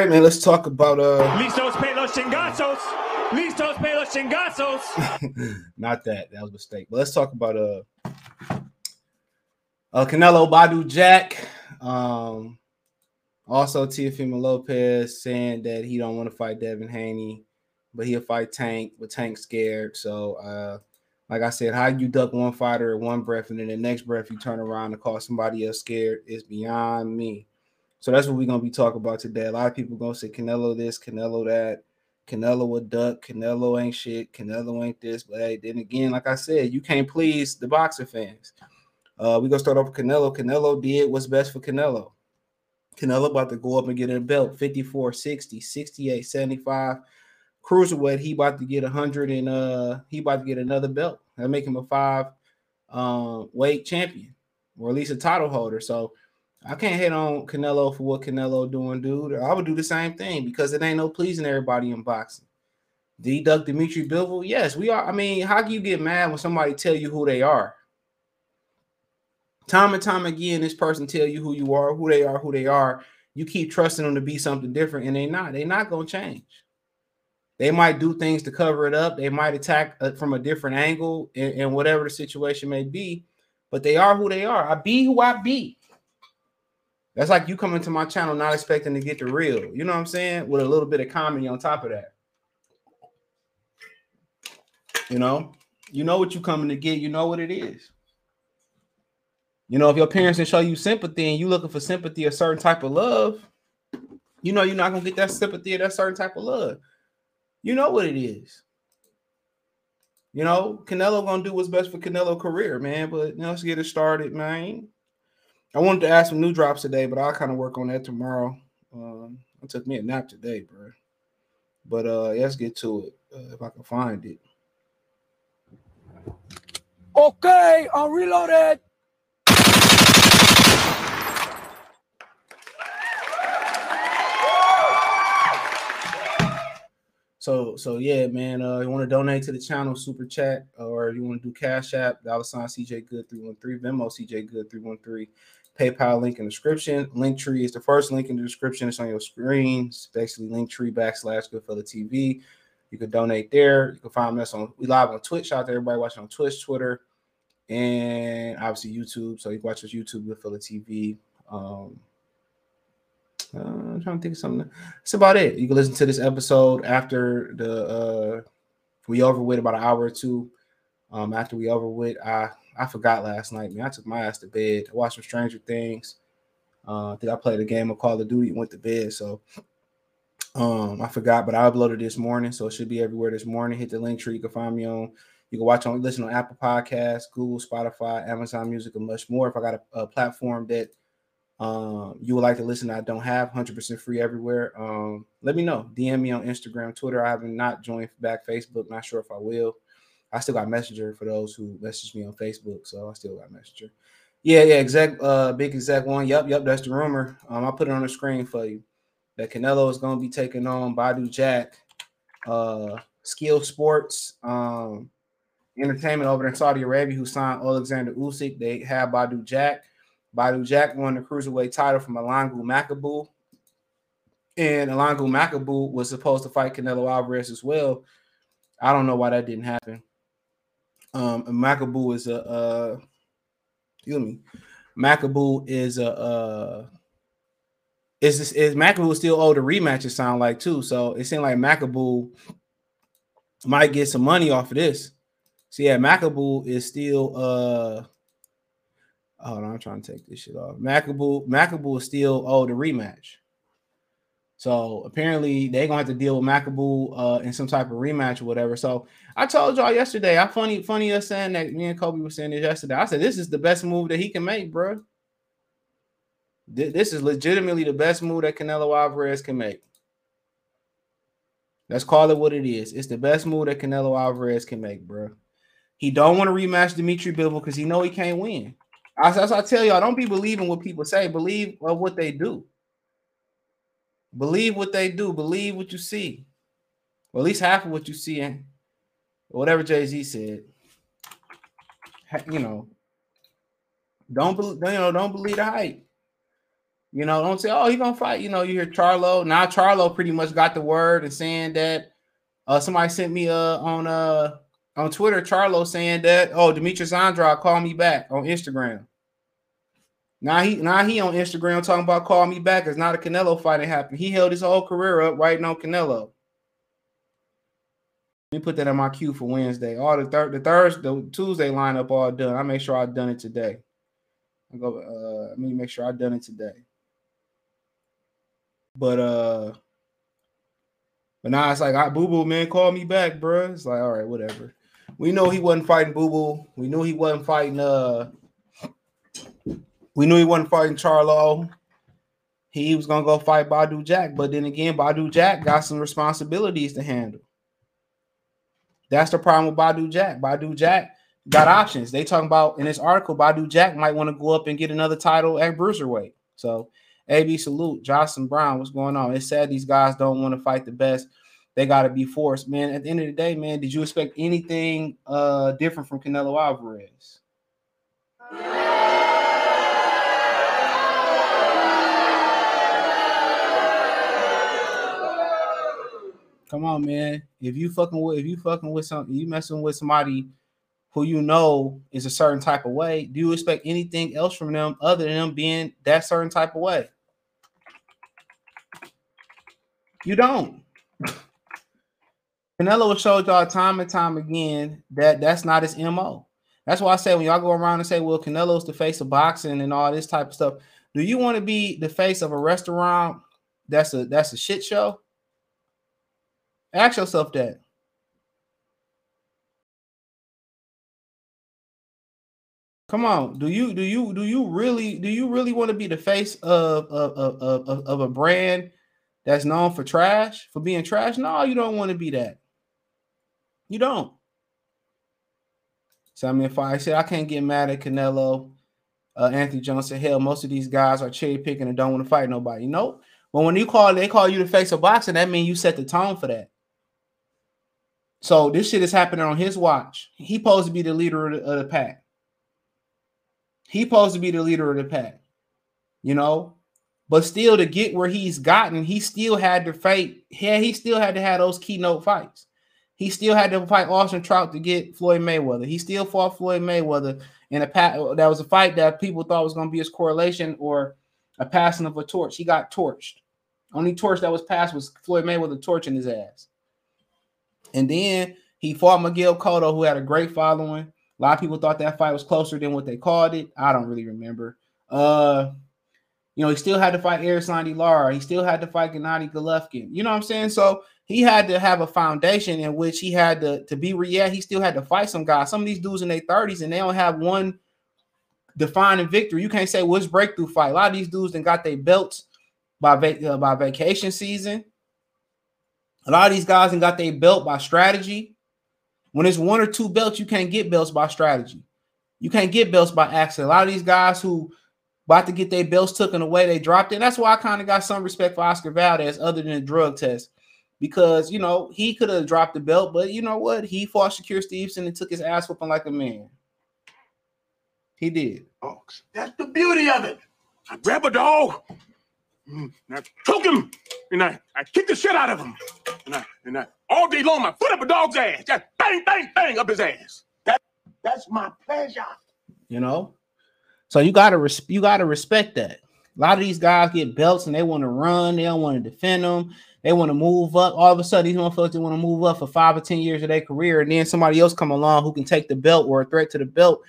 Right, man. Let's talk about uh. Listos pelos chingazos. Listos pelos chingazos. Not that. That was a mistake. But let's talk about uh. Uh, Canelo Badou Jack. Um, also Teofimo Lopez saying that he don't want to fight Devin Haney, but he'll fight Tank, but Tank's scared. So uh, like I said, how you duck one fighter at one breath and then the next breath you turn around and call somebody else scared is beyond me. So that's what we're gonna be talking about today. A lot of people gonna say Canelo this, Canelo that, Canelo a duck, Canelo ain't shit, Canelo ain't this. But hey, then again, like I said, you can't please the boxer fans. Uh, we're gonna start off with Canelo. Canelo did what's best for Canelo. Canelo about to go up and get a belt 54, 60, 68, 75. Cruiserweight, he about to get 100 and uh he about to get another belt. That make him a five um weight champion or at least a title holder. So I can't hit on Canelo for what Canelo doing, dude. I would do the same thing because it ain't no pleasing everybody in boxing. D Duck Dimitri Bivol, yes, we are. I mean, how can you get mad when somebody tell you who they are? Time and time again, this person tell you who you are, who they are, who they are. You keep trusting them to be something different, and they not. They not gonna change. They might do things to cover it up. They might attack uh, from a different angle, and, and whatever the situation may be. But they are who they are. I be who I be. That's like you coming to my channel not expecting to get the real. You know what I'm saying? With a little bit of comedy on top of that. You know, you know what you coming to get. You know what it is. You know, if your parents didn't show you sympathy and you looking for sympathy, a certain type of love, you know you're not gonna get that sympathy or that certain type of love. You know what it is. You know, Canelo gonna do what's best for Canelo career, man. But you know, let's get it started, man. I wanted to ask some new drops today, but I'll kind of work on that tomorrow. Um, it took me a nap today, bro. But uh, let's get to it uh, if I can find it. Okay, I'm reloaded. So, so yeah, man. Uh, you want to donate to the channel, super chat, or you want to do Cash App, dollar sign CJ Good three one three, Venmo CJ Good three one three, PayPal link in the description. Linktree is the first link in the description. It's on your screen. It's basically Linktree backslash Goodfella TV. You can donate there. You can find us on we live on Twitch. Shout out to everybody watching on Twitch, Twitter, and obviously YouTube. So you can watch us YouTube Goodfella TV. Um, uh, I'm trying to think of something. That's about it. You can listen to this episode after the uh we over with about an hour or two. Um, after we over with, I I forgot last night, man. I took my ass to bed. I watched some Stranger Things. Uh, I think I played a game of Call of Duty and went to bed. So um, I forgot, but I uploaded this morning, so it should be everywhere this morning. Hit the link tree. You can find me on. You can watch on listen on Apple Podcasts, Google, Spotify, Amazon Music, and much more. If I got a, a platform that um, you would like to listen, I don't have 100% free everywhere. Um, let me know. DM me on Instagram, Twitter. I have not joined back Facebook. Not sure if I will. I still got Messenger for those who message me on Facebook, so I still got Messenger. Yeah, yeah, exact. Uh, big exact one. Yep, yep. That's the rumor. Um, I put it on the screen for you. That Canelo is going to be taking on Badou Jack. Uh, Skill Sports, um, Entertainment over in Saudi Arabia, who signed Alexander Usyk. They have Badou Jack. Badou Jack won the cruiserweight title from Ilunga Makabu. And Ilunga Makabu was supposed to fight Canelo Alvarez as well. I don't know why that didn't happen. Um, Makabu is a uh, excuse me. Makabu is a uh, is this is Makabu still owe the rematches sound like too? So it seemed like Makabu might get some money off of this. So yeah, Makabu is still uh hold on, I'm trying to take this shit off. Makabu, Makabu is still owed the rematch. So apparently they're gonna have to deal with Makabu uh, in some type of rematch or whatever. So I told y'all yesterday, I funny, funny us saying that me and Kobe were saying this yesterday. I said this is the best move that he can make, bro. This is legitimately the best move that Canelo Alvarez can make. Let's call it what it is. It's the best move that Canelo Alvarez can make, bro. He don't want to rematch Dimitri Bivol because he know he can't win. As, I, I tell y'all, don't be believing what people say. Believe what they do. Believe what they do. Believe what you see. Well, at least half of what you see, and whatever Jay Z said. You know, don't believe. You know, don't believe the hype. You know, don't say, "Oh, he gonna fight." You know, you hear Charlo. Now Charlo pretty much got the word and saying that. Uh, somebody sent me uh on uh on Twitter, Charlo saying that, "Oh, Demetrius Andrade call me back on Instagram." Now he now he on Instagram talking about call me back. It's not a Canelo fight that happened. He held his whole career up writing on Canelo. Let me put that in my queue for Wednesday. All the third, the Thursday, the Tuesday lineup all done. I make sure I done it today. I go. Uh, let me make sure I done it today. But uh, but now it's like, I, Boo Boo man, call me back, bro. It's like, all right, whatever. We know he wasn't fighting Boo Boo. We knew he wasn't fighting. Uh, we knew he wasn't fighting Charlo. He was gonna go fight Badou Jack, but then again, Badou Jack got some responsibilities to handle. That's the problem with Badou Jack. Badou Jack got options. They talking about in this article, Badou Jack might want to go up and get another title at Bridgerweight. So AB salute, Jocelyn Brown. What's going on? It's sad these guys don't want to fight the best. They got to be forced, man. At the end of the day, man, did you expect anything uh different from Canelo Alvarez? Come on, man. If you fucking with if you fucking with some you messing with somebody who you know is a certain type of way, do you expect anything else from them other than them being that certain type of way? You don't. Canelo showed y'all time and time again that that's not his MO. That's why I say when y'all go around and say, well, Canelo's the face of boxing and all this type of stuff. Do you want to be the face of a restaurant that's a that's a shit show? Ask yourself that. Come on, do you do you do you really do you really want to be the face of of, of, of, of a brand that's known for trash for being trash? No, you don't want to be that. You don't. Mean, if I say I can't get mad at Canelo, uh, Anthony said, "Hell, most of these guys are cherry picking and don't want to fight nobody." Nope. But when you call, they call you the face of boxing. That means you set the tone for that. So this shit is happening on his watch. He supposed to be the leader of the, of the pack. He supposed to be the leader of the pack, you know. But still, to get where he's gotten, he still had to fight. Yeah, he still had to have those keynote fights. He still had to fight Austin Trout to get Floyd Mayweather. He still fought Floyd Mayweather in a pat. That was a fight that people thought was going to be his correlation or a passing of a torch. He got torched. Only torch that was passed was Floyd Mayweather torching his ass. And then he fought Miguel Cotto, who had a great following. A lot of people thought that fight was closer than what they called it. I don't really remember. Uh, you know, he still had to fight Erislandy Lara. He still had to fight Gennady Golovkin. You know what I'm saying? So he had to have a foundation in which he had to to be. Yeah, he still had to fight some guys. Some of these dudes in their 30s and they don't have one defining victory. You can't say what's well, breakthrough fight. A lot of these dudes then got their belts by va- uh, by vacation season. A lot of these guys and got their belt by strategy. When it's one or two belts, you can't get belts by strategy. You can't get belts by accident. A lot of these guys who about to get their belts taken away, they dropped it. That's why I kind of got some respect for Oscar Valdez, other than a drug test, because you know he could have dropped the belt, but you know what? He fought Shakur Stevenson and took his ass whooping like a man. He did. That's the beauty of it. Grab a dog, and I choke him, and I, I kick the shit out of him. And I, and I, all day long, my foot up a dog's ass. Just bang, bang, bang up his ass. That, that's my pleasure. You know? So you gotta res- you gotta respect that. A lot of these guys get belts and they want to run, they don't want to defend them, they want to move up. All of a sudden, these motherfuckers want to move up for five or ten years of their career, and then somebody else come along who can take the belt or a threat to the belt.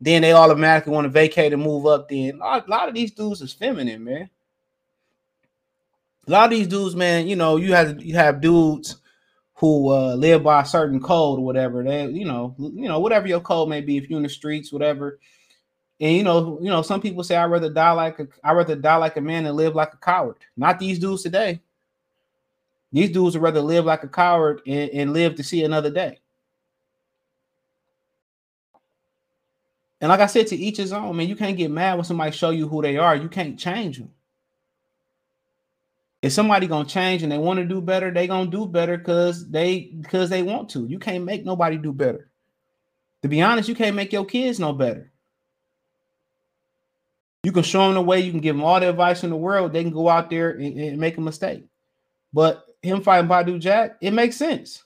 Then they automatically want to vacate and move up. Then a lot, a lot of these dudes is feminine, man a lot of these dudes, man, you know, you have you have dudes who uh, live by a certain code or whatever. They, you know, you know, whatever your code may be, if you're in the streets, whatever. And you know, you know, some people say I'd rather die like a I'd rather die like a man than live like a coward. Not these dudes today. These dudes would rather live like a coward and, and live to see another day. And like I said, to each his own, man. You can't get mad when somebody show you who they are. You can't change them if somebody gonna change and they want to do better, they gonna do better because they because they want to. You can't make nobody do better. To be honest, you can't make your kids no better. You can show them the way, you can give them all the advice in the world. They can go out there and, and make a mistake. But him fighting Badou Jack, it makes sense.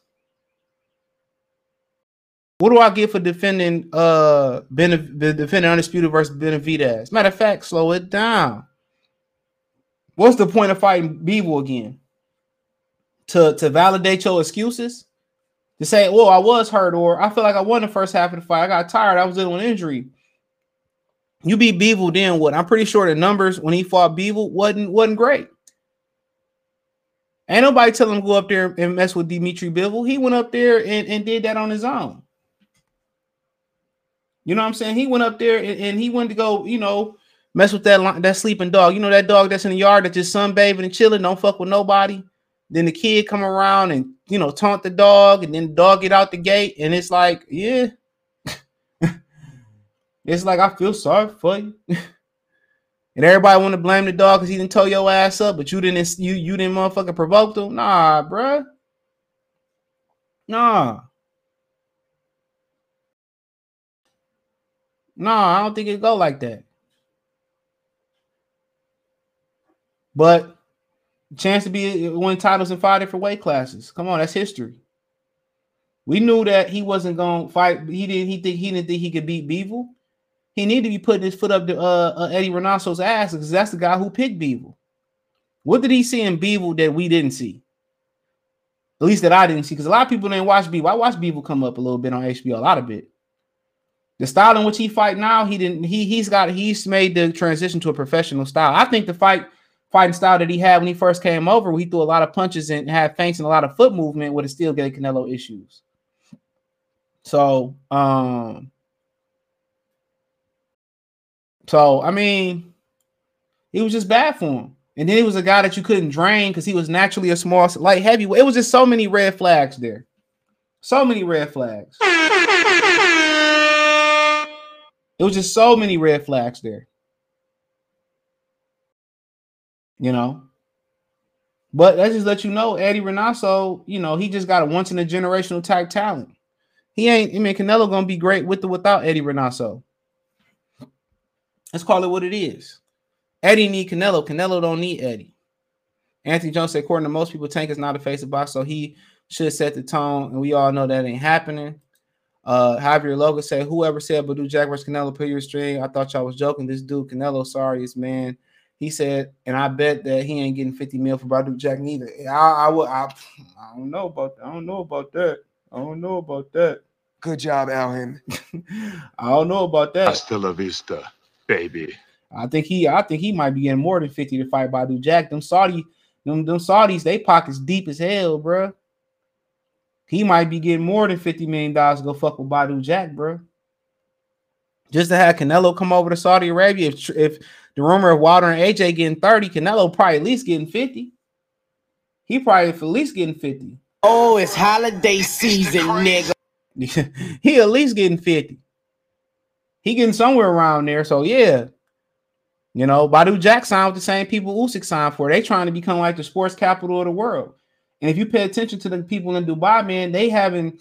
What do I get for defending uh Ben defending undisputed versus Benavidez? Matter of fact, slow it down. What's the point of fighting Bivol again? To to validate your excuses? To say, well, I was hurt, or I feel like I won the first half of the fight. I got tired, I was dealing with injury. You beat Bivol, then what? I'm pretty sure the numbers when he fought Bivol wasn't wasn't great. Ain't nobody tell him go up there and mess with Dimitri Bivol. He went up there and, and did that on his own. You know what I'm saying? He went up there and, and he went to go, you know, mess with that that sleeping dog. You know that dog that's in the yard that's just sunbathing and chilling, don't fuck with nobody. Then the kid come around and you know taunt the dog, and then the dog get out the gate, and it's like, yeah, it's like I feel sorry for you. and everybody want to blame the dog because he didn't tow your ass up, but you didn't you you didn't motherfucking provoke them. Nah, bruh. Nah. No, I don't think it go like that. But chance to be win titles in five different weight classes. Come on, that's history. We knew that he wasn't to fight. He didn't. He think he didn't think he could beat Bivol. He needed to be putting his foot up to uh, uh, Eddie Reynoso's ass because that's the guy who picked Bivol. What did he see in Bivol that we didn't see? At least that I didn't see, because a lot of people didn't watch Bivol. I watched Bivol come up a little bit on HBO, a lot of it. The style in which he fight now, he didn't. He he's got he's made the transition to a professional style. I think the fight fighting style that he had when he first came over, he threw a lot of punches and had feints and a lot of foot movement, would have still get Canelo issues. So, um, so I mean, he was just bad for him. And then he was a guy that you couldn't drain because he was naturally a small light heavyweight. It was just so many red flags there. So many red flags. It was just so many red flags there. You know. But that just let you know Eddie Reynoso, you know, he just got a once in a generational type talent. He ain't, I mean, Canelo gonna be great with or without Eddie Reynoso. Let's call it what it is. Eddie need Canelo. Canelo don't need Eddie. Anthony Jones said, according to most people, Tank is not a face of box, so he should set the tone, and we all know that ain't happening. Uh, Javier Logan said, whoever said Badou Jack versus Canelo put your string, I thought y'all was joking. This dude, Canelo, sorry, it's man. He said, and I bet that he ain't getting 50 mil for Badou Jack neither. I, I would, I, I don't know about that. I don't know about that. I don't know about that. Good job, Allen. I don't know about that. Hasta la vista, baby. I think he, I think he might be getting more than 50 to fight Badou Jack. Them Saudi, them, them Saudis, they pockets deep as hell, bro. He might be getting more than $50 million to go fuck with Badou Jack, bro. Just to have Canelo come over to Saudi Arabia. If, if the rumor of Wilder and AJ getting 30, Canelo probably at least getting 50. He probably at least getting 50. Oh, it's holiday season, nigga. he at least getting 50. He getting somewhere around there. So yeah. You know, Badou Jack signed with the same people Usyk signed for. They trying to become like the sports capital of the world. And if you pay attention to the people in Dubai, man, they having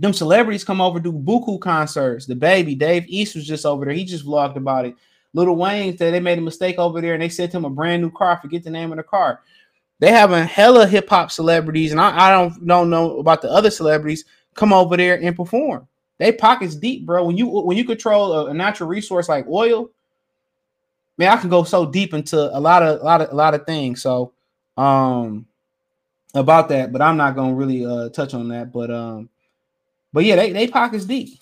them celebrities come over do buku concerts. The baby Dave East was just over there. He just vlogged about it. Little Wayne said they made a mistake over there and they sent him a brand new car. Forget the name of the car. They have having hella hip hop celebrities, and I, I don't don't know about the other celebrities come over there and perform. They pockets deep, bro. When you when you control a, a natural resource like oil, man, I can go so deep into a lot of a lot of a lot of things. So, um, about that, but I'm not gonna really uh touch on that. But um, but yeah, they they pockets deep.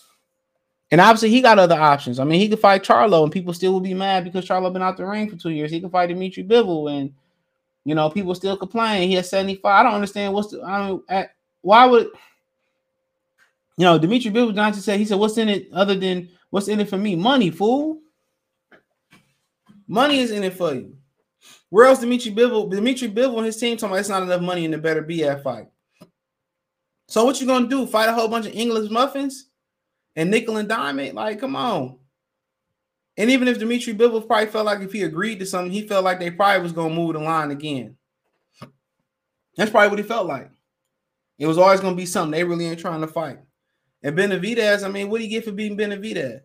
And obviously he got other options. I mean, he could fight Charlo, and people still will be mad because Charlo been out the ring for two years. He could fight Dimitri Bivol, and you know, people still complain. He has 75. I don't understand what's the I don't at, why would you know Dimitri Bivol Johnson said he said, What's in it other than what's in it for me? Money, fool. Money is in it for you. Where else Dimitri Bivol, Dimitri Bivol and his team talking about it's not enough money in the better be at fight. So what you gonna do? Fight a whole bunch of English muffins and nickel and diamond? Like, come on. And even if Dimitri Bivol probably felt like if he agreed to something, he felt like they probably was gonna move the line again. That's probably what he felt like. It was always gonna be something they really ain't trying to fight. And Benavidez, I mean, what do you get for beating Benavidez?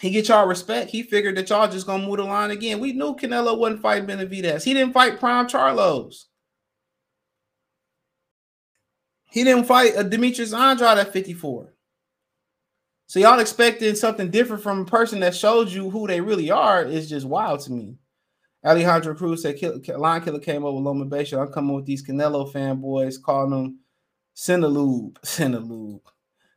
He get y'all respect. He figured that y'all just gonna move the line again. We knew Canelo wouldn't fight Benavidez. He didn't fight Prime Charlos. He didn't fight a Demetrius Andrade at 54. So y'all expecting something different from a person that showed you who they really are is just wild to me. Alejandro Cruz said Line Killer came over with Loma Bay. I'm coming with these Canelo fanboys, calling them Cinelube. Cinelube.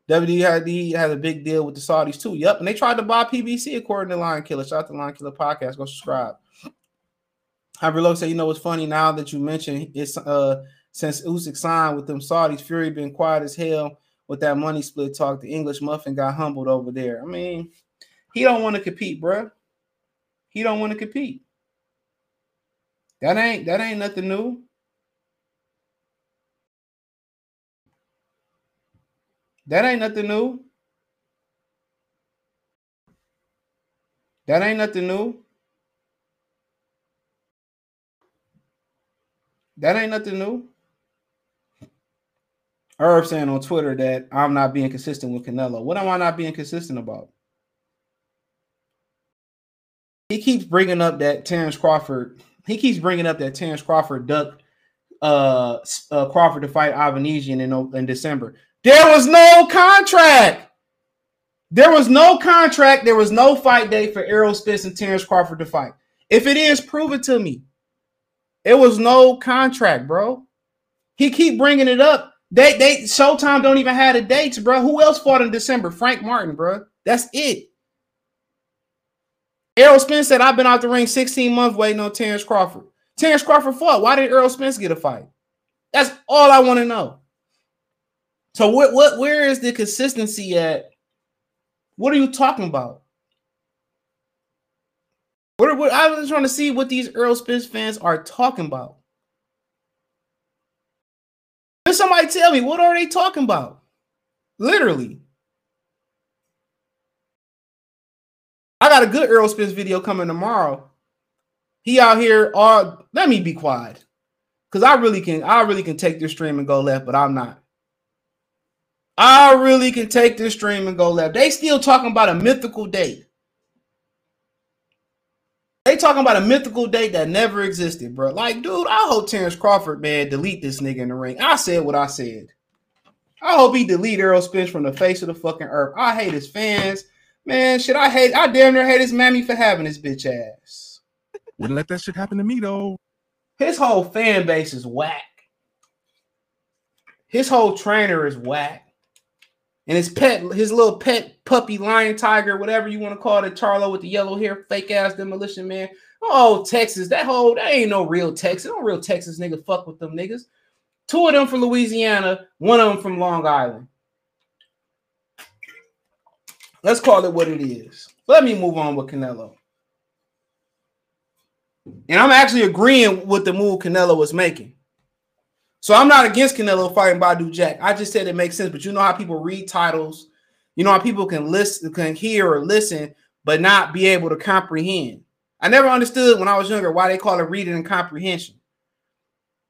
WD has a big deal with the Saudis too. Yep. And they tried to buy PBC according to Line Killer. Shout out to Line Killer Podcast. Go subscribe. Hyper Low said, you know what's funny now that you mentioned it's uh since Usyk signed with them Saudis, Fury been quiet as hell with that money split talk. The English muffin got humbled over there. I mean, he don't want to compete, bro. He don't want to compete. That ain't that ain't nothing new. That ain't nothing new. That ain't nothing new. That ain't nothing new. Herb saying on Twitter that I'm not being consistent with Canelo. What am I not being consistent about? He keeps bringing up that Terrence Crawford. He keeps bringing up that Terrence Crawford ducked uh, uh, Crawford to fight Avanesyan in, in December. There was no contract. There was no contract. There was no fight date for Errol Spence and Terrence Crawford to fight. If it is, prove it to me. It was no contract, bro. He keep bringing it up. They they Showtime don't even have the dates, bro. Who else fought in December? Frank Martin, bro. That's it. Errol Spence said, I've been out the ring 16 months waiting on Terrence Crawford. Terrence Crawford fought. Why did Errol Spence get a fight? That's all I want to know. So what what where is the consistency at? What are you talking about? What, what I was trying to see what these Errol Spence fans are talking about. Somebody tell me what are they talking about? Literally. I got a good Errol Spence video coming tomorrow. He out here all let me be quiet. Cause I really can I really can take this stream and go left, but I'm not. I really can take this stream and go left. They still talking about a mythical date. They talking about a mythical date that never existed, bro. Like, dude, I hope Terrence Crawford, man, delete this nigga in the ring. I said what I said. I hope he delete Errol Spence from the face of the fucking earth. I hate his fans. Man, shit, I hate, I damn near hate his mammy for having his bitch ass. Wouldn't let that shit happen to me though. His whole fan base is whack. His whole trainer is whack and his pet, his little pet puppy, lion, tiger, whatever you want to call it, Charlo with the yellow hair, fake ass demolition man. Oh, Texas, that whole that ain't no real Texas. No real Texas nigga fuck with them niggas. Two of them from Louisiana, one of them from Long Island. Let's call it what it is. Let me move on with Canelo. And I'm actually agreeing with the move Canelo was making. So I'm not against Canelo fighting Badou Jack. I just said it makes sense. But you know how people read titles, you know how people can listen, can hear or listen, but not be able to comprehend. I never understood when I was younger why they call it reading and comprehension.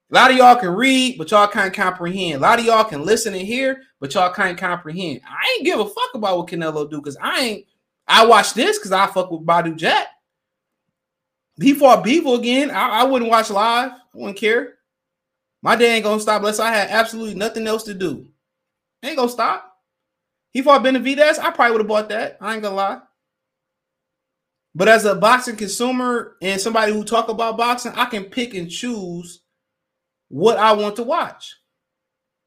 A lot of y'all can read, but y'all can't comprehend. A lot of y'all can listen and hear, but y'all can't comprehend. I ain't give a fuck about what Canelo do because I ain't. I watch this because I fuck with Badou Jack. He fought Bivol again. I, I wouldn't watch live. I wouldn't care. My day ain't gonna stop unless I had absolutely nothing else to do. Ain't gonna stop. He fought Benavidez. I probably would have bought that. I ain't gonna lie. But as a boxing consumer and somebody who talk about boxing, I can pick and choose what I want to watch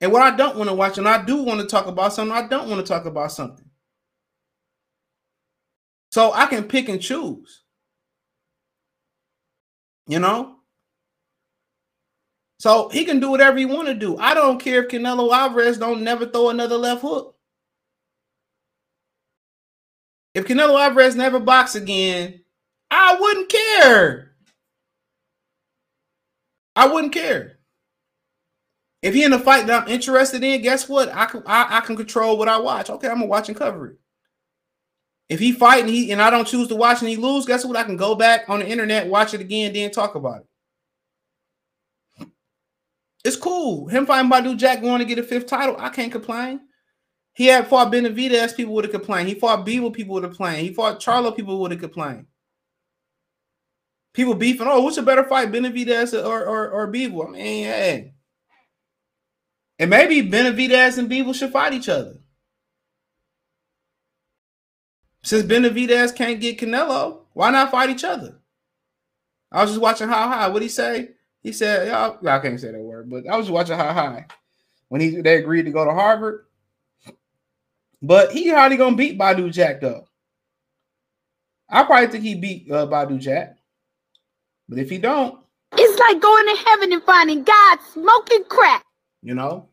and what I don't want to watch. And I do want to talk about something. I don't want to talk about something. So I can pick and choose. You know, so he can do whatever he want to do. I don't care if Canelo Alvarez don't never throw another left hook. If Canelo Alvarez never box again, I wouldn't care. I wouldn't care. If he in a fight that I'm interested in, guess what? I can I, I can control what I watch. Okay, I'm gonna watch and cover it. If he fight and he and I don't choose to watch and he lose, guess what? I can go back on the internet, watch it again, then talk about it. It's cool. Him fighting Badou Jack going to get a fifth title. I can't complain. He had fought Benavidez, people would have complained. He fought Bivol, people would have complained. He fought Charlo, people would have complained. People beefing, oh, what's a better fight, Benavidez or or, or? I mean, hey. And maybe Benavidez and Bivol should fight each other. Since Benavidez can't get Canelo, why not fight each other? I was just watching How High. What he say? He said, y'all, I can't say that word, but I was watching How High when he they agreed to go to Harvard. But he hardly gonna beat Badou Jack though. I probably think he beat uh, Badou Jack. But if he don't, It's like going to heaven and finding God smoking crack. you know.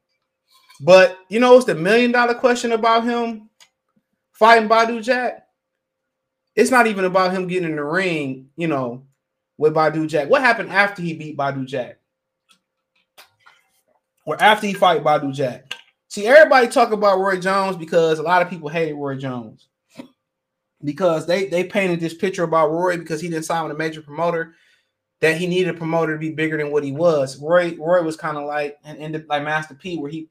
But you know, it's the million dollar question about him fighting Badou Jack. It's not even about him getting in the ring, you know, with Badou Jack. What happened after he beat Badou Jack? Or after he fight Badou Jack? See, everybody talk about Roy Jones because a lot of people hated Roy Jones because they they painted this picture about Roy because he didn't sign with a major promoter that he needed a promoter to be bigger than what he was. Roy Roy was kind of like and, and like Master P, where he,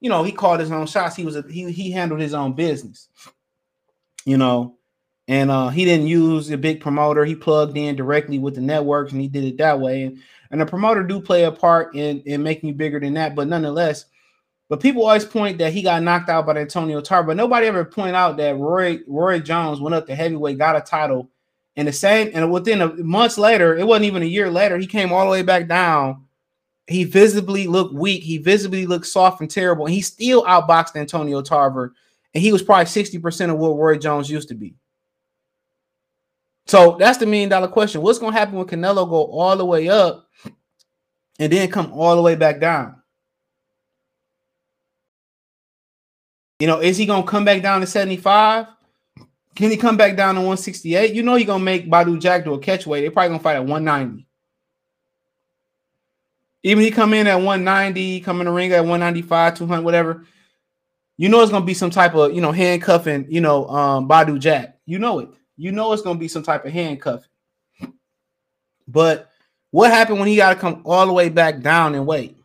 you know, he called his own shots. He was a, he he handled his own business, you know, and uh he didn't use a big promoter. He plugged in directly with the networks and he did it that way. And and the promoter do play a part in in making you bigger than that, but nonetheless. But people always point that he got knocked out by Antonio Tarver, but nobody ever point out that Roy Roy Jones went up to heavyweight, got a title, and the same, and within a months later, it wasn't even a year later, he came all the way back down. He visibly looked weak. He visibly looked soft and terrible. And he still outboxed Antonio Tarver. And he was probably 60% of what Roy Jones used to be. So that's the million dollar question. What's going to happen when Canelo go all the way up and then come all the way back down? You know, is he going to come back down to 75? Can he come back down to 168? You know he's gonna make Badou Jack do a catch weight. They're probably gonna fight at 190. Even he come in at 190, come in the ring at 195, 200, whatever. You know it's gonna be some type of you know handcuffing, you know, um Badou Jack. You know it. You know it's gonna be some type of handcuffing. But what happened when he got to come all the way back down and wait?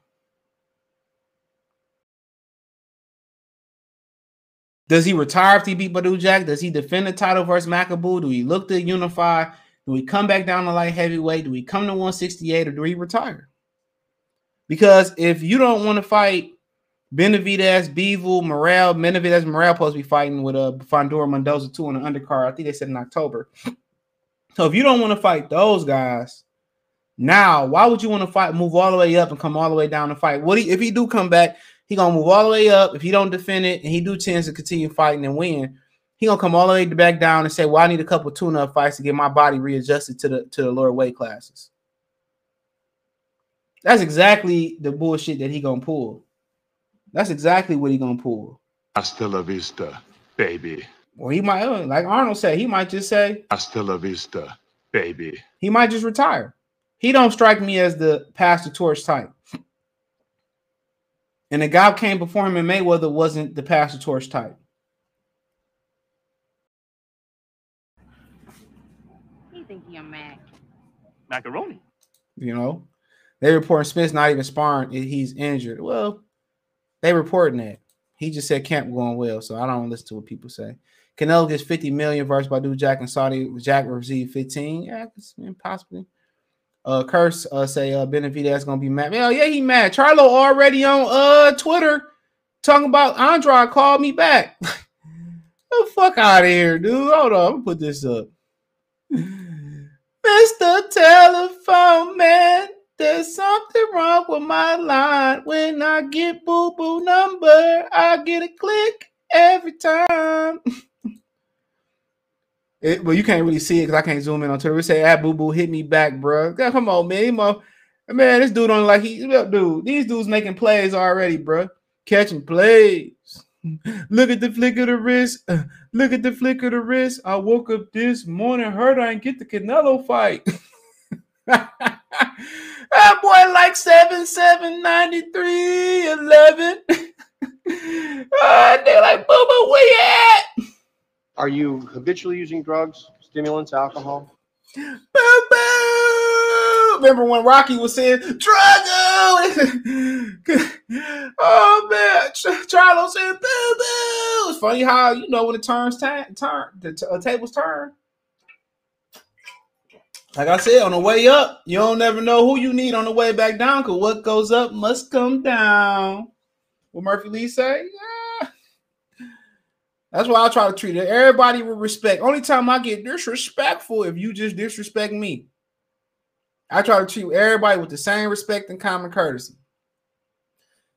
Does he retire if he beat Badou Jack? Does he defend the title versus Makabu? Do he look to unify? Do we come back down to light heavyweight? Do we come to 168 or do he retire? Because if you don't want to fight Benavidez, Bivol, Morrell, Benavidez, Morrell supposed to be fighting with a uh, Fondora Mendoza too on the undercard. I think they said in October. So if you don't want to fight those guys, now why would you want to fight? Move all the way up and come all the way down to fight. What he, if he do come back? He gonna move all the way up. If he don't defend it and he do tends to continue fighting and win, he gonna come all the way back down and say, "Well, I need a couple tune-up fights to get my body readjusted to the to the lower weight classes." That's exactly the bullshit that he gonna pull. That's exactly what he gonna pull. Hasta la vista, baby. Or he might, like Arnold said, he might just say, Hasta la vista, baby. He might just retire. He don't strike me as the Pastor Torch type. And the guy came before him in Mayweather wasn't the Pastor Torch type. He think he a Mac. Macaroni. You know, they reporting Smith's not even sparring. He's injured. Well, they reporting that. He just said camp going well, so I don't listen to what people say. Canelo gets 50 million versus Badou Jack and Saudi. Jack received 15. Yeah, it's possibly. Uh, Curse uh, say uh, Benavidez gonna be mad. Hell yeah, he mad. Charlo already on uh Twitter talking about Andrade called me back. the fuck out of here, dude. Hold on, I'm gonna put this up. Mr. Telephone Man, there's something wrong with my line. When I get boo boo number, I get a click every time. It, well, you can't really see it because I can't zoom in on Twitter. We say, "Ah, boo boo, hit me back, bro." Come on, man. Man, this dude on like he, dude. These dudes making plays already, bro. Catching plays. Look at the flick of the wrist. Look at the flick of the wrist. I woke up this morning, heard I didn't get the Canelo fight. That boy like 7 7 93 11. uh, they're like, boo boo, where you at? Are you habitually using drugs, stimulants, alcohol? Boo boo! Remember when Rocky was saying Drago? oh man, Ch- Charlo said boo boo." It's funny how you know when it turns time turn the t- uh, tables turn. Like I said, on the way up, you don't never know who you need on the way back down. Cause what goes up must come down. What Murphy Lee say? Yeah. That's why I try to treat it. Everybody with respect. Only time I get disrespectful if you just disrespect me. I try to treat everybody with the same respect and common courtesy.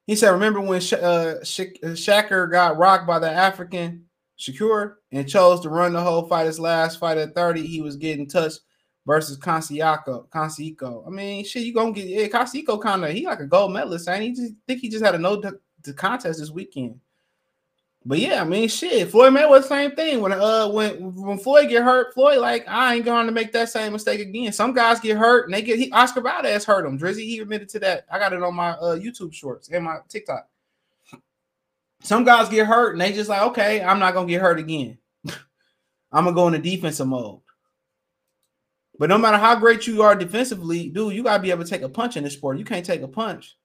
He said, "Remember when Sha- uh, uh, Shaker got rocked by the African Shakur and chose to run the whole fight his last fight at 30? He was getting touched versus Conceição. Conceição. I mean, shit, you gonna get yeah, Conceição kind of he like a gold medalist, and he just think he just had a no the, the contest this weekend. But yeah, I mean, shit, Floyd Mayweather same thing. When uh when when Floyd get hurt, Floyd like I ain't going to make that same mistake again. Some guys get hurt and they get he, Oscar Valdez hurt him. Drizzy he admitted to that. I got it on my uh, YouTube shorts and my TikTok. Some guys get hurt and they just like, okay, I'm not gonna get hurt again. I'm gonna go into defensive mode. But no matter how great you are defensively, dude, you gotta be able to take a punch in this sport. You can't take a punch,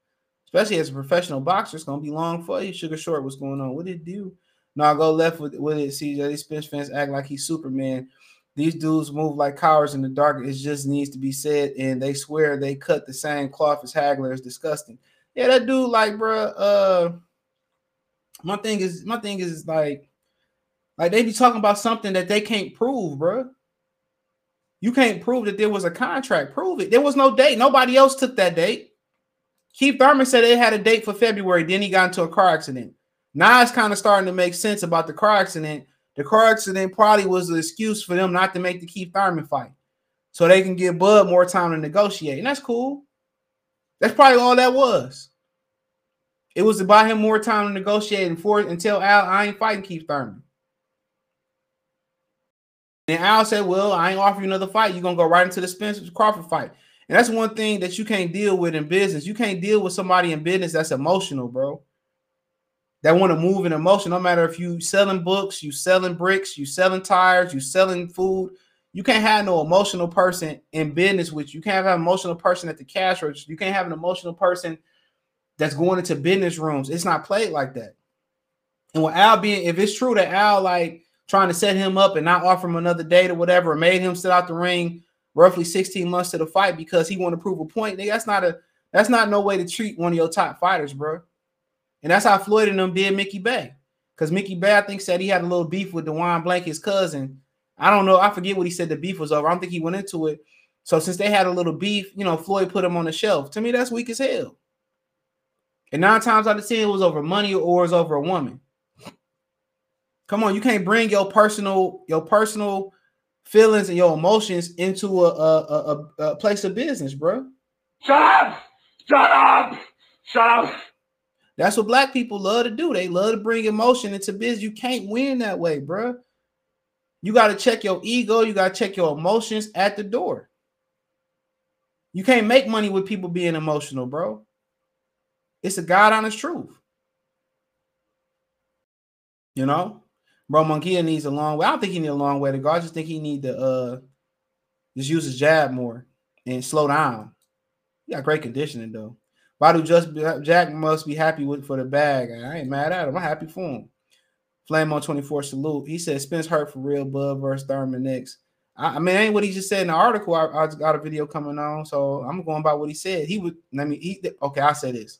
especially as a professional boxer. It's gonna be long for you. Sugar Short, what's going on? What did it do? No, I go left with, with it. CJ, these Spence fans act like he's Superman. These dudes move like cowards in the dark. It just needs to be said, and they swear they cut the same cloth as Hagler. It's disgusting. Yeah, that dude, like, bruh, uh, my thing is, my thing is like, like they be talking about something that they can't prove, bruh. You can't prove that there was a contract. Prove it. There was no date. Nobody else took that date. Keith Thurman said they had a date for February. Then he got into a car accident. Now it's kind of starting to make sense about the car accident. The car accident probably was the excuse for them not to make the Keith Thurman fight. So they can give Bud more time to negotiate. And that's cool. That's probably all that was. It was to buy him more time to negotiate and for until Al, I ain't fighting Keith Thurman. And Al said, Well, I ain't offering you another fight. You're gonna go right into the Spencer Crawford fight. And that's one thing that you can't deal with in business. You can't deal with somebody in business that's emotional, bro. That want to move in emotion. No matter if you selling books, you selling bricks, you selling tires, you selling food. You can't have no emotional person in business with you. You can't have an emotional person at the cash register. You can't have an emotional person that's going into business rooms. It's not played like that. And with Al being, if it's true that Al like trying to set him up and not offer him another date or whatever, made him sit out the ring roughly 16 months to the fight because he want to prove a point. That's not a that's not no way to treat one of your top fighters, bro. And that's how Floyd and them did Mickey Bey. Because Mickey Bey, I think, said he had a little beef with Dewan Blank, his cousin. I don't know. I forget what he said the beef was over. I don't think he went into it. So since they had a little beef, you know, Floyd put him on the shelf. To me, that's weak as hell. And nine times out of ten, it was over money or it was over a woman. Come on, you can't bring your personal your personal feelings and your emotions into a a, a, a place of business, bro. Shut up! Shut up! Shut up! That's what black people love to do. They love to bring emotion into business. You can't win that way, bro. You got to check your ego. You got to check your emotions at the door. You can't make money with people being emotional, bro. It's a God honest truth. You know, bro, Monkia needs a long way. I don't think he needs a long way to go. I just think he need to uh just use his jab more and slow down. He got great conditioning though. Badu just Jack must be happy with for the bag. I ain't mad at him. I'm happy for him. Flame on 24 salute. He said Spence hurt for real, Bud versus Thurman next. I, I mean, ain't what he just said in the article. I, I got a video coming on, so I'm going by what he said. He would. Let me. He okay. I say this.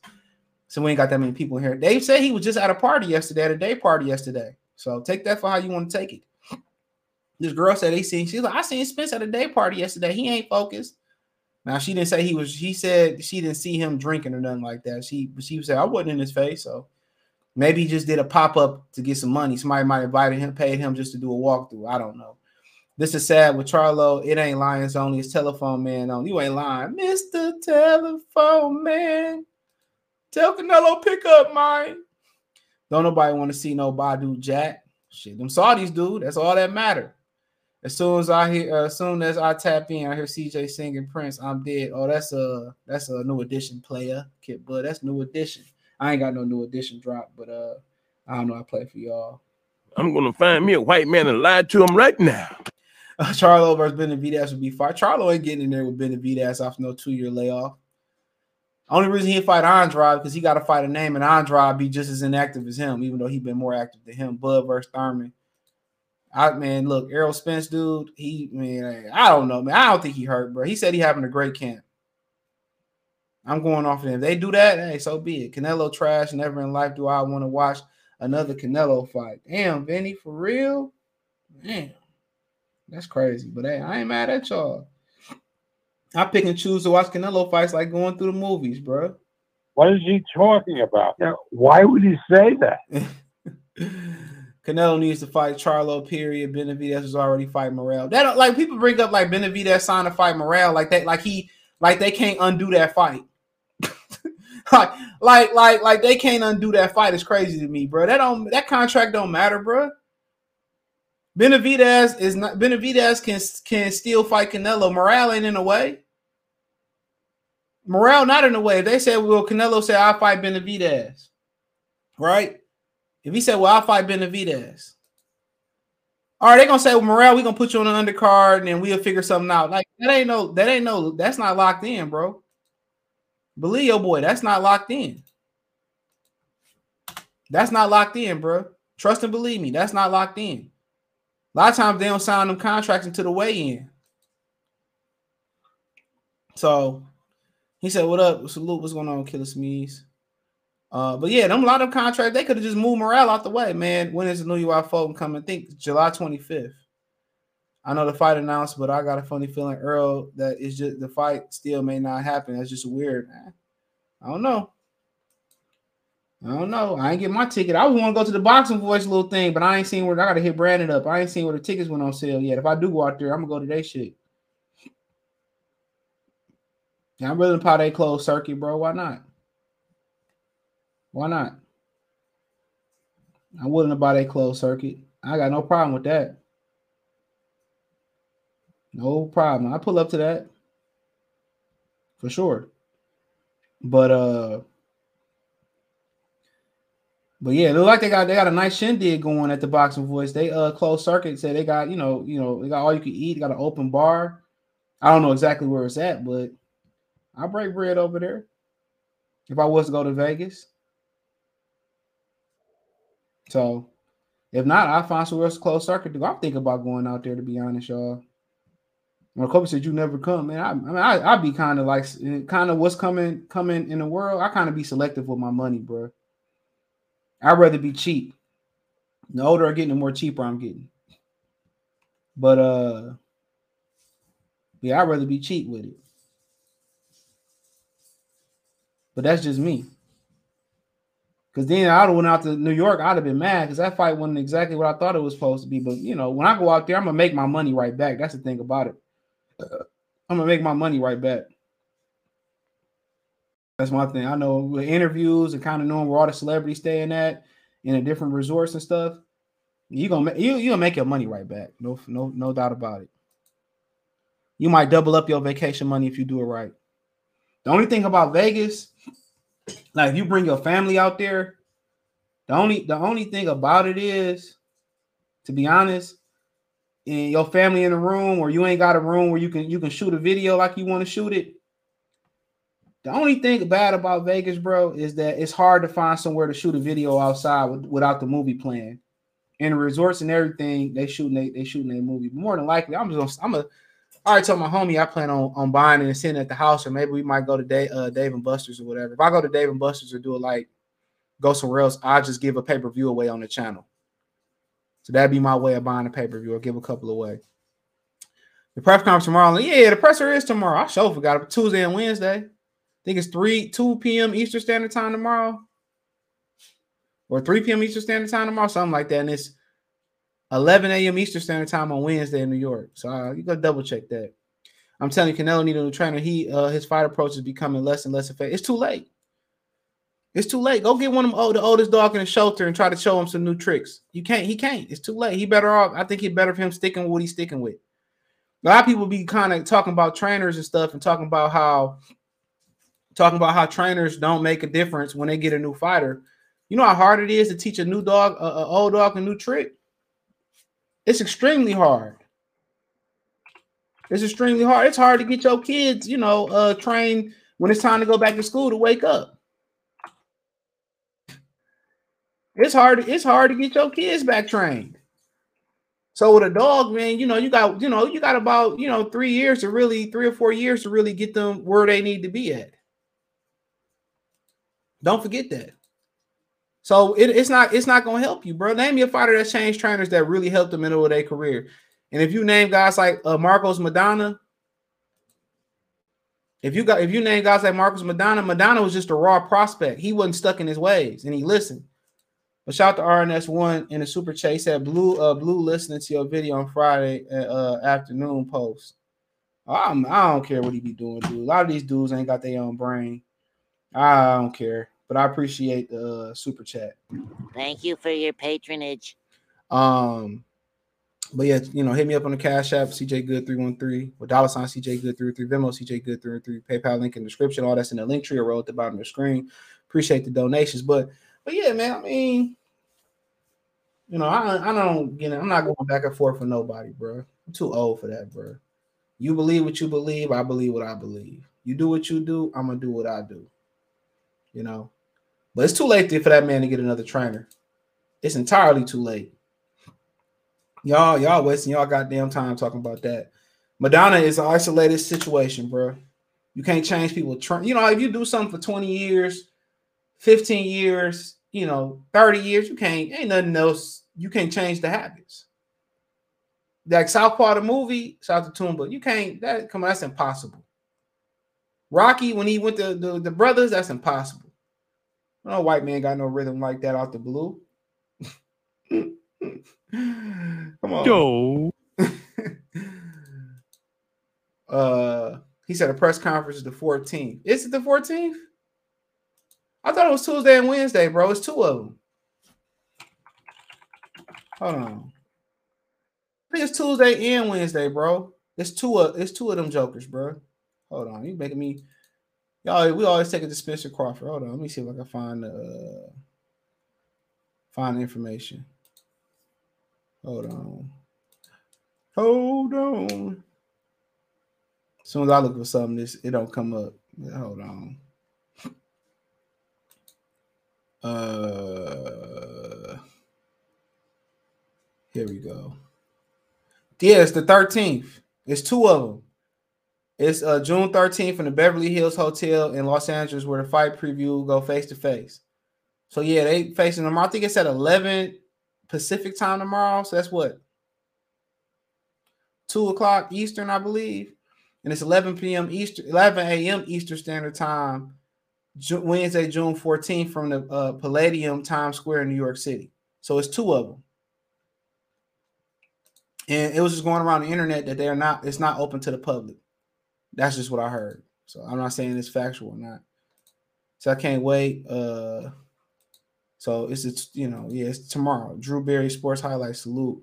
So we ain't got that many people here. Dave said he was just at a party yesterday, at a day party yesterday. So take that for how you want to take it. This girl said they seen. She's like, I seen Spence at a day party yesterday. He ain't focused. Now she didn't say he was. She said she didn't see him drinking or nothing like that. She she said I wasn't in his face, so maybe he just did a pop up to get some money. Somebody might have invited him, paid him just to do a walkthrough. I don't know. This is sad with Charlo. It ain't Lions only. It's Telephone Man on. You ain't lying, Mister Telephone Man. Tell Canelo pick up mine. Don't nobody want to see no Badou Jack. Shit, them Saudis, dude. That's all that matter. As soon as I hear, uh, as soon as I tap in, I hear CJ singing Prince. I'm dead. Oh, that's a that's a new edition player, Kid Bud. That's new edition. I ain't got no new edition drop, but uh, I don't know. I play for y'all. I'm gonna find me a white man and lie to him right now. Uh, Charlo versus Benavidez would be fine. Charlo ain't getting in there with Benavidez off no two year layoff. Only reason he fight Andrade because he got to fight a name, and Andrade be just as inactive as him, even though he been more active than him. Bud versus Thurman. I man, look, Errol Spence, dude. He man, I don't know, man. I don't think he hurt, bro. He said he having a great camp. I'm going off of them. If they do that, hey, so be it. Canelo trash. Never in life do I want to watch another Canelo fight. Damn, Vinny, for real? Man, that's crazy. But hey, I ain't mad at y'all. I pick and choose to watch Canelo fights like going through the movies, bro. What is he talking about? Why would he say that? Canelo needs to fight Charlo. Period. Benavidez was already fighting Morrell. That like people bring up like Benavidez signed to fight Morrell like that, like he like they can't undo that fight. like like like like they can't undo that fight. It's crazy to me, bro. That don't that contract don't matter, bro. Benavidez is not Benavidez can can still fight Canelo. Morrell ain't in a way. Morrell not in a way. If they said, well, Canelo said I'll fight Benavidez, right? If he said, well, I'll fight Benavidez. All right, they're gonna say, well, Morrell, we're gonna put you on an undercard and then we'll figure something out. Like that ain't no, that ain't no, that's not locked in, bro. Believe your boy, that's not locked in. That's not locked in, bro. Trust and believe me, that's not locked in. A lot of times they don't sign them contracts until the weigh in. So he said, What up? Salute, what's going on, Killer Smeeze? Uh, but yeah, them a lot of contracts, they could have just moved Morrell out the way, man. When is the Inoue Fulton coming? Think July 25th. I know the fight announced, but I got a funny feeling, Earl, that it's just the fight still may not happen. That's just weird. I don't know. I don't know. I ain't get my ticket. I was want to go to the boxing voice little thing, but I ain't seen where I gotta hit Brandon up. I ain't seen where the tickets went on sale yet. If I do go out there, I'm gonna go to that shit. Yeah, I'm willing to pot a closed circuit, bro. Why not? Why not? I'm willing to buy that closed circuit. I got no problem with that. No problem. I pull up to that for sure. But uh but yeah, it like they got they got a nice shindig going at the boxing voice. They uh closed circuit said they got, you know, you know, they got all you can eat, got an open bar. I don't know exactly where it's at, but I break bread over there. If I was to go to Vegas. So if not, I'll find somewhere else closed circuit to go. I'm thinking about going out there to be honest, y'all. When Kobe said you never come, man, I, I mean, I, I'd be kind of like, kind of what's coming, coming in the world. I kind of be selective with my money, bro. I'd rather be cheap. The older I get, the more cheaper I'm getting. But uh, yeah, I'd rather be cheap with it. But that's just me. Cause then I'd have went out to New York, I'd have been mad because that fight wasn't exactly what I thought it was supposed to be. But you know, when I go out there, I'm gonna make my money right back. That's the thing about it. I'm gonna make my money right back. That's my thing. I know with interviews and kind of knowing where all the celebrities staying at in the different resorts and stuff. You gonna you you gonna make your money right back. No no no doubt about it. You might double up your vacation money if you do it right. The only thing about Vegas, like if you bring your family out there, the only the only thing about it is, to be honest, and your family in a room or you ain't got a room where you can you can shoot a video like you want to shoot it. The only thing bad about Vegas, bro, is that it's hard to find somewhere to shoot a video outside with, without the movie playing. And the resorts and everything, they shooting they, they shooting a movie. More than likely, I'm just gonna, I'm a I already told my homie I plan on, on buying and sitting at the house, or maybe we might go to Dave, uh, Dave and Buster's or whatever. If I go to Dave and Buster's or do it like go somewhere else, I'll just give a pay per view away on the channel. So that'd be my way of buying a pay per view or give a couple away. The press conference tomorrow. Yeah, the presser is tomorrow. I sure forgot it. Tuesday and Wednesday. Think it's 3 2 p.m. Eastern Standard Time tomorrow. Or 3 p.m. Eastern Standard Time tomorrow, something like that. And it's 11 a.m. Eastern Standard Time on Wednesday in New York. So uh, you go double check that. I'm telling you, Canelo need a new trainer. He uh, his fight approach is becoming less and less effective. It's too late. It's too late. Go get one of them, oh, the oldest dog in the shelter and try to show him some new tricks. You can't. He can't. It's too late. He better off. I think he better for him sticking with what he's sticking with. A lot of people be kind of talking about trainers and stuff and talking about how talking about how trainers don't make a difference when they get a new fighter. You know how hard it is to teach a new dog, a, old dog, a new trick. It's extremely hard. It's extremely hard. It's hard to get your kids, you know, uh, trained when it's time to go back to school to wake up. It's hard. It's hard to get your kids back trained. So with a dog, man, you know, you got, you know, you got about, you know, three years to really, three or four years to really get them where they need to be at. Don't forget that. So it, it's not, it's not gonna help you, bro. Name me a fighter that changed trainers that really helped them in the their career. And if you name guys like uh, Marcos Maidana, if you got if you name guys like Marcos Maidana, Maidana was just a raw prospect. He wasn't stuck in his ways and he listened. But shout out to RNS1 in the super chase said blue uh blue listening to your video on Friday uh, afternoon post. I'm, I don't care what he be doing, dude. A lot of these dudes ain't got their own brain. I don't care, but I appreciate the uh, super chat. Thank you for your patronage. Um, but yeah, you know, hit me up on the Cash App, CJ Good 313, with dollar sign CJ Good 313, Venmo, CJ Good 313, PayPal link in the description. All that's in the link tree or roll at the bottom of the screen. Appreciate the donations. But but yeah, man, I mean, you know, I, I don't, you know, I'm not going back and forth with nobody, bro. I'm too old for that, bro. You believe what you believe, I believe what I believe. You do what you do, I'm gonna do what I do. You know, but it's too late for that man to get another trainer. It's entirely too late. Y'all, y'all wasting y'all goddamn time talking about that. Maidana is an isolated situation, bro. You can't change people. You know, if you do something for 20 years, 15 years, you know, 30 years, you can't, ain't nothing else. You can't change the habits. Like Southpaw the movie, shout out to Toomba. You can't, that come on, that's impossible. Rocky, when he went to the, the brothers, that's impossible. No white man got no rhythm like that out the blue. Come on. Yo. uh he said a press conference is the 14th. Is it the 14th? I thought it was Tuesday and Wednesday, bro. It's two of them. Hold on. I think it's Tuesday and Wednesday, bro. It's two of it's two of them jokers, bro. Hold on. You making me y'all we always take it to Spencer Crawford. Hold on. Let me see if I can find uh find information. Hold on. Hold on. As soon as I look for something, this it don't come up. Hold on. Uh here we go. Yeah, it's the 13th. It's two of them. It's uh June 13th in the Beverly Hills Hotel in Los Angeles, where the fight preview will go face to face. So yeah, they facing them. I think it's at 11 Pacific time tomorrow. So that's what two o'clock Eastern, I believe, and it's 11 p.m. Eastern, 11 a.m. Eastern Standard Time, Wednesday, June 14th, from the uh, Palladium Times Square in New York City. So it's two of them, and it was just going around the internet that they are not. It's not open to the public. That's just what I heard. So I'm not saying it's factual or not. So I can't wait. Uh, so it's it's you know yeah it's tomorrow. Drew Berry Sports Highlights salute.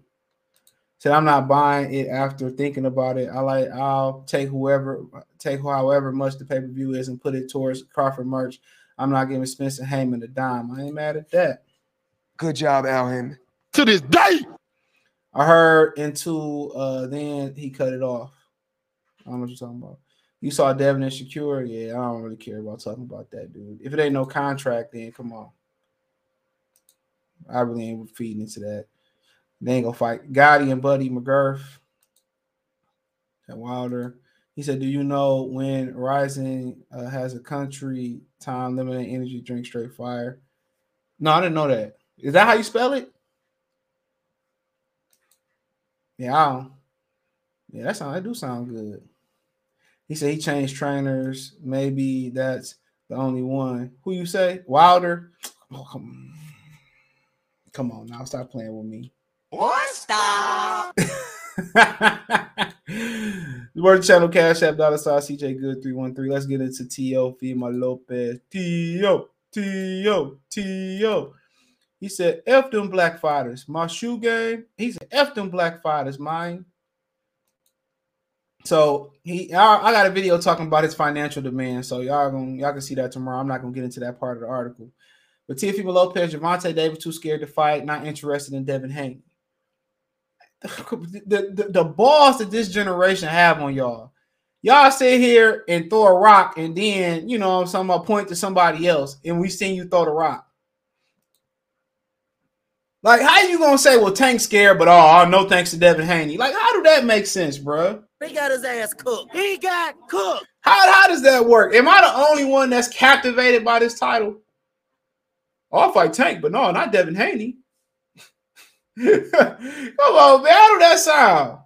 Said I'm not buying it after thinking about it. I like I'll take whoever take however much the pay per view is and put it towards Crawford merch. I'm not giving Spencer Haymon a dime. I ain't mad at that. Good job, Allen. To this day. I heard until uh then he cut it off. I don't know what you're talking about. You saw Devin Insecure? Yeah, I don't really care about talking about that, dude. If it ain't no contract, then come on. I really ain't feeding into that. They ain't gonna fight Gotti and Buddy McGirt. And Wilder. He said, "Do you know when Rising uh, has a country time limited energy drink straight fire?" No, I didn't know that. Is that how you spell it? Yeah, yeah, that sound that do sound good. He said he changed trainers. Maybe that's the only one. Who you say? Wilder? Oh, come, come on now, stop playing with me. What? Stop. Word channel cash app dollar sign CJ Good 313. Let's get into Teofimo Lopez. T.O. T.O. T.O. He said, F them black fighters. My shoe game. He said, F them black fighters, mine. So he I, got a video talking about his financial demand. So y'all gonna y'all can see that tomorrow. I'm not gonna get into that part of the article. But Teofimo Lopez, Gervonta Davis too scared to fight, not interested in Devin Haney. The, the, the, balls that this generation have on y'all. Y'all sit here and throw a rock, and then you know I'm point to somebody else, and we seen you throw the rock. Like, how you gonna say, well, Tank scared, but oh, no thanks to Devin Haney? Like, how do that make sense, bro? He got his ass cooked. He got cooked. How, how does that work? Am I the only one that's captivated by this title? Oh, I'll fight Tank, but no, not Devin Haney. Come on, man. How do that sound?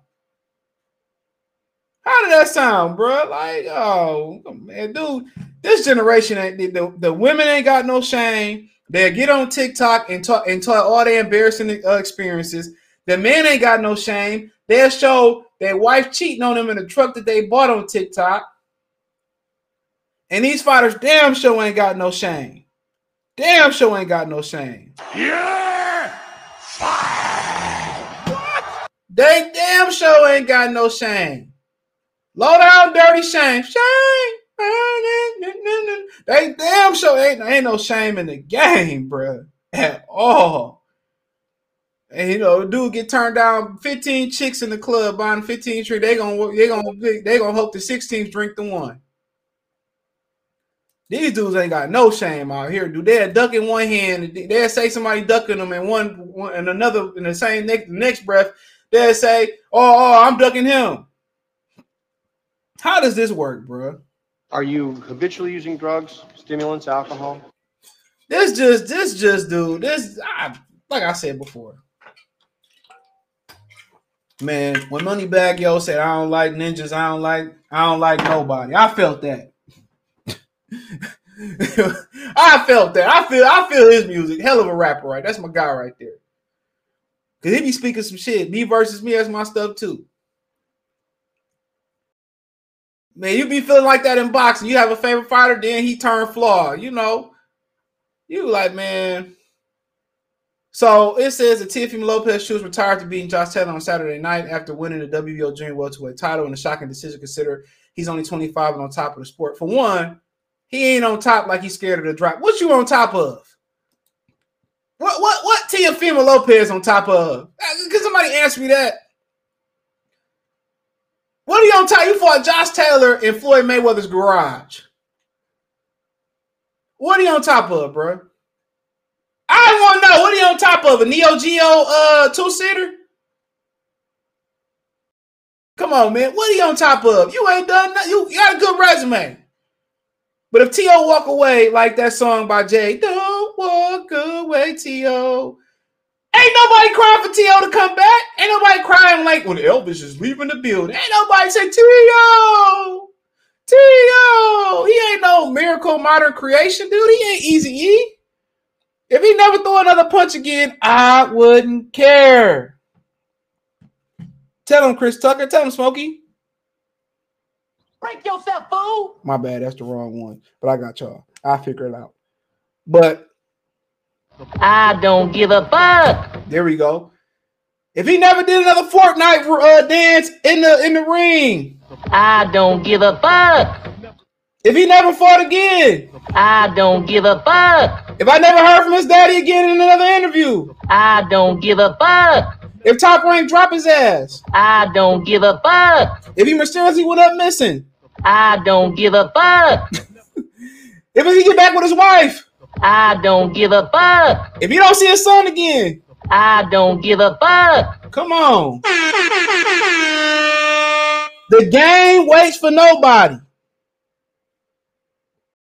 How did that sound, bro? Like, oh man, dude, this generation ain't the, the, the women ain't got no shame. They get on TikTok and talk and talk all their embarrassing uh, experiences. The men ain't got no shame. They'll show their wife cheating on them in the truck that they bought on TikTok. And these fighters damn sure ain't got no shame. Damn sure ain't got no shame. Yeah! What? They damn sure ain't got no shame. Low down dirty shame. Shame. They damn sure ain't, ain't no shame in the game, bro. At all. And you know, dude get turned down 15 chicks in the club buying 15 tree. They gonna they gonna they gonna hope the 16th drink the one. These dudes ain't got no shame out here, dude. They'll duck in one hand, they'll say somebody ducking them in one, one and another in the same next next breath. They'll say, "Oh, oh, I'm ducking him." How does this work, bro? Are you habitually using drugs, stimulants, alcohol? This just, this just, dude. This, I, like I said before, man. When Money Moneybagg Yo said, "I don't like ninjas. I don't like, I don't like nobody," I felt that. I felt that. I feel, I feel his music. Hell of a rapper, right? That's my guy right there. Cause he be speaking some shit. Me versus me, that's my stuff too. Man, you be feeling like that in boxing. You have a favorite fighter, then he turned flawed. You know, you like, man. So it says that Teofimo Lopez was retired to beating Josh Taylor on Saturday night after winning the WBO junior welterweight title in a shocking decision. Consider he's only 25 and on top of the sport. For one, he ain't on top like he's scared of the drop. What you on top of? What what what Teofimo Lopez on top of? Uh, can somebody answer me that? What are you on top? You fought Josh Taylor in Floyd Mayweather's garage. What are you on top of, bro? I want to know what are you on top of? A Neo Geo uh two seater? Come on, man. What are you on top of? You ain't done nothing. You, you got a good resume. But if T.O. walk away like that song by Jay, don't walk away, T.O. Ain't nobody crying for T.O. to come back. Ain't nobody crying like when Elvis is leaving the building. Ain't nobody say T.O. T.O. He ain't no miracle modern creation, dude. He ain't easy E. If he never throw another punch again, I wouldn't care. Tell him, Chris Tucker. Tell him, Smokey. Break yourself, fool. My bad. That's the wrong one. But I got y'all. I figure it out. But I don't give a fuck. There we go. If he never did another Fortnite uh, dance in the in the ring, I don't give a fuck. If he never fought again, I don't give a fuck. If I never heard from his daddy again in another interview, I don't give a fuck. If Top Rank drop his ass, I don't give a fuck. If he mysteriously went up missing, I don't give a fuck. if he get back with his wife, I don't give a fuck. If you don't see his son again, I don't give a fuck. Come on. The game waits for nobody.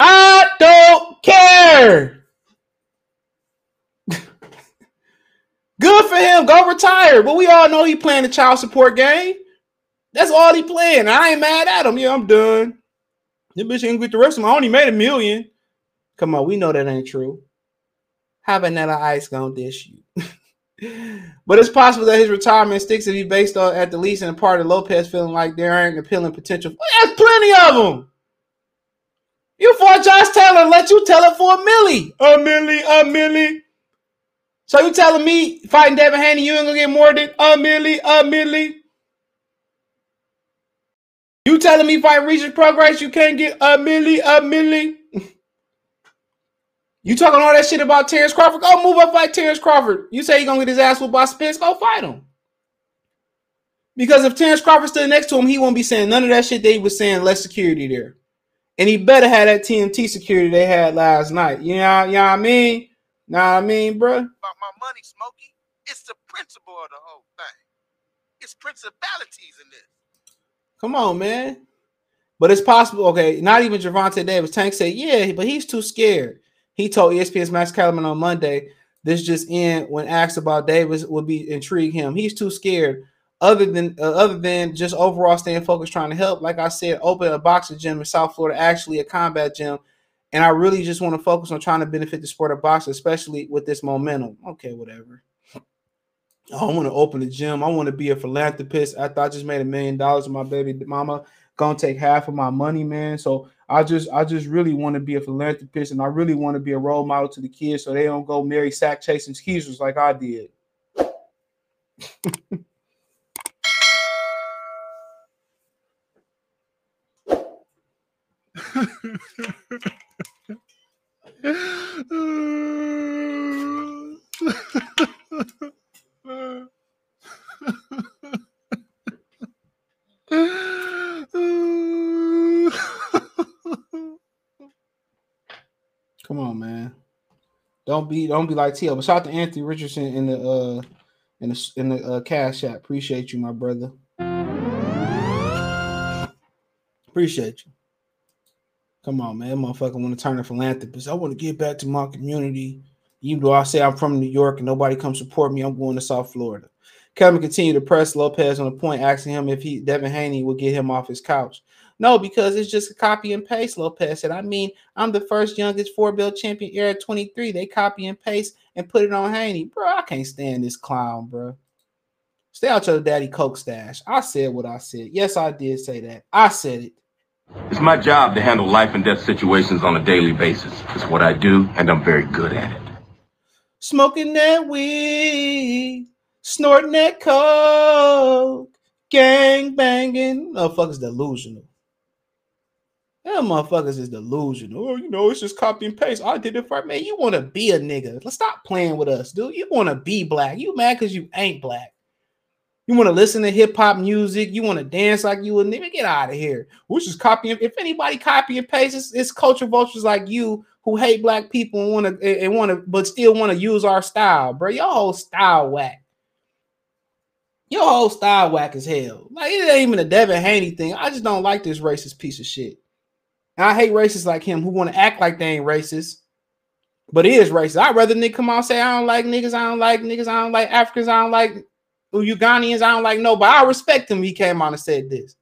I don't care. Good for him. Go retire. But we all know he playing the child support game. That's all he playing. I ain't mad at him. Yeah, I'm done. This bitch ain't get the rest of him. I only made a million. Come on, we know that ain't true. How Vanilla Ice gonna dish you? but it's possible that his retirement sticks to be based on at the least in a part of Lopez feeling like there ain't appealing potential. There's plenty of them. You fought Josh Taylor, let you tell it for a milli. A milli, a milli. So you telling me fighting Devin Haney, you ain't gonna get more than a milli, a milli? You telling me fight Regis Prograis, you can't get a milli, a milli? You talking all that shit about Terrence Crawford? Go move up, fight Terrence Crawford. You say you gonna get his ass whooped by Spence? Go fight him. Because if Terrence Crawford stood next to him, he won't be saying none of that shit they was saying. Less security there, and he better have that TMT security they had last night. You know, you know what I mean? Know what I mean, bro? About my money, Smokey. It's the principle of the whole thing. It's principalities in this. Come on, man. But it's possible. Okay, not even Gervonta Davis. Tank said, yeah, but he's too scared. He told ESPN's Max Kellerman on Monday. This just in when asked about Davis would be intrigue him. He's too scared. Other than uh, other than just overall staying focused, trying to help. Like I said, open a boxing gym in South Florida, actually a combat gym, and I really just want to focus on trying to benefit the sport of boxing, especially with this momentum. Okay, whatever. I want to open a gym. I want to be a philanthropist. I thought I just made a million dollars my baby mama. Gonna take half of my money, man. So I just I just really want to be a philanthropist and I really want to be a role model to the kids so they don't go marry sack chasing skeezers like I did. Come on, man. Don't be don't be like TL. But shout out to Anthony Richardson in the uh in the in the uh, cash app. Appreciate you, my brother. Appreciate you. Come on, man. Motherfucker want to turn a philanthropist. I want to get back to my community. Even though I say I'm from New York and nobody come support me, I'm going to South Florida. Kevin continued to press Lopez on the point, asking him if he Devin Haney would get him off his couch. No, because it's just a copy and paste, Lopez said. I mean, I'm the first youngest four bill champion era 23. They copy and paste and put it on Haney. Bro, I can't stand this clown, bro. Stay out your daddy coke stash. I said what I said. Yes, I did say that. I said it. It's my job to handle life and death situations on a daily basis. It's what I do, and I'm very good at it. Smoking that weed, snorting that coke, gang banging. Motherfuckers delusional. That motherfuckers is delusional. Oh, you know, it's just copy and paste. I did it for man. You want to be a nigga. Let's stop playing with us, dude. You want to be black. You mad because you ain't black. You want to listen to hip hop music. You want to dance like you a nigga. Get out of here. Which is copying. If anybody copy and paste, it's, it's culture vultures like you who hate black people and want to and want to, but still want to use our style, bro. Your whole style whack. Your whole style whack as hell. Like it ain't even a Devin Haney thing. I just don't like this racist piece of shit. And I hate racists like him who want to act like they ain't racist, but he is racist. I'd rather nigga come out and say I don't like niggas, I don't like niggas, I don't like Africans, I don't like Ugandans, I don't like nobody. I respect him. He came on and said this.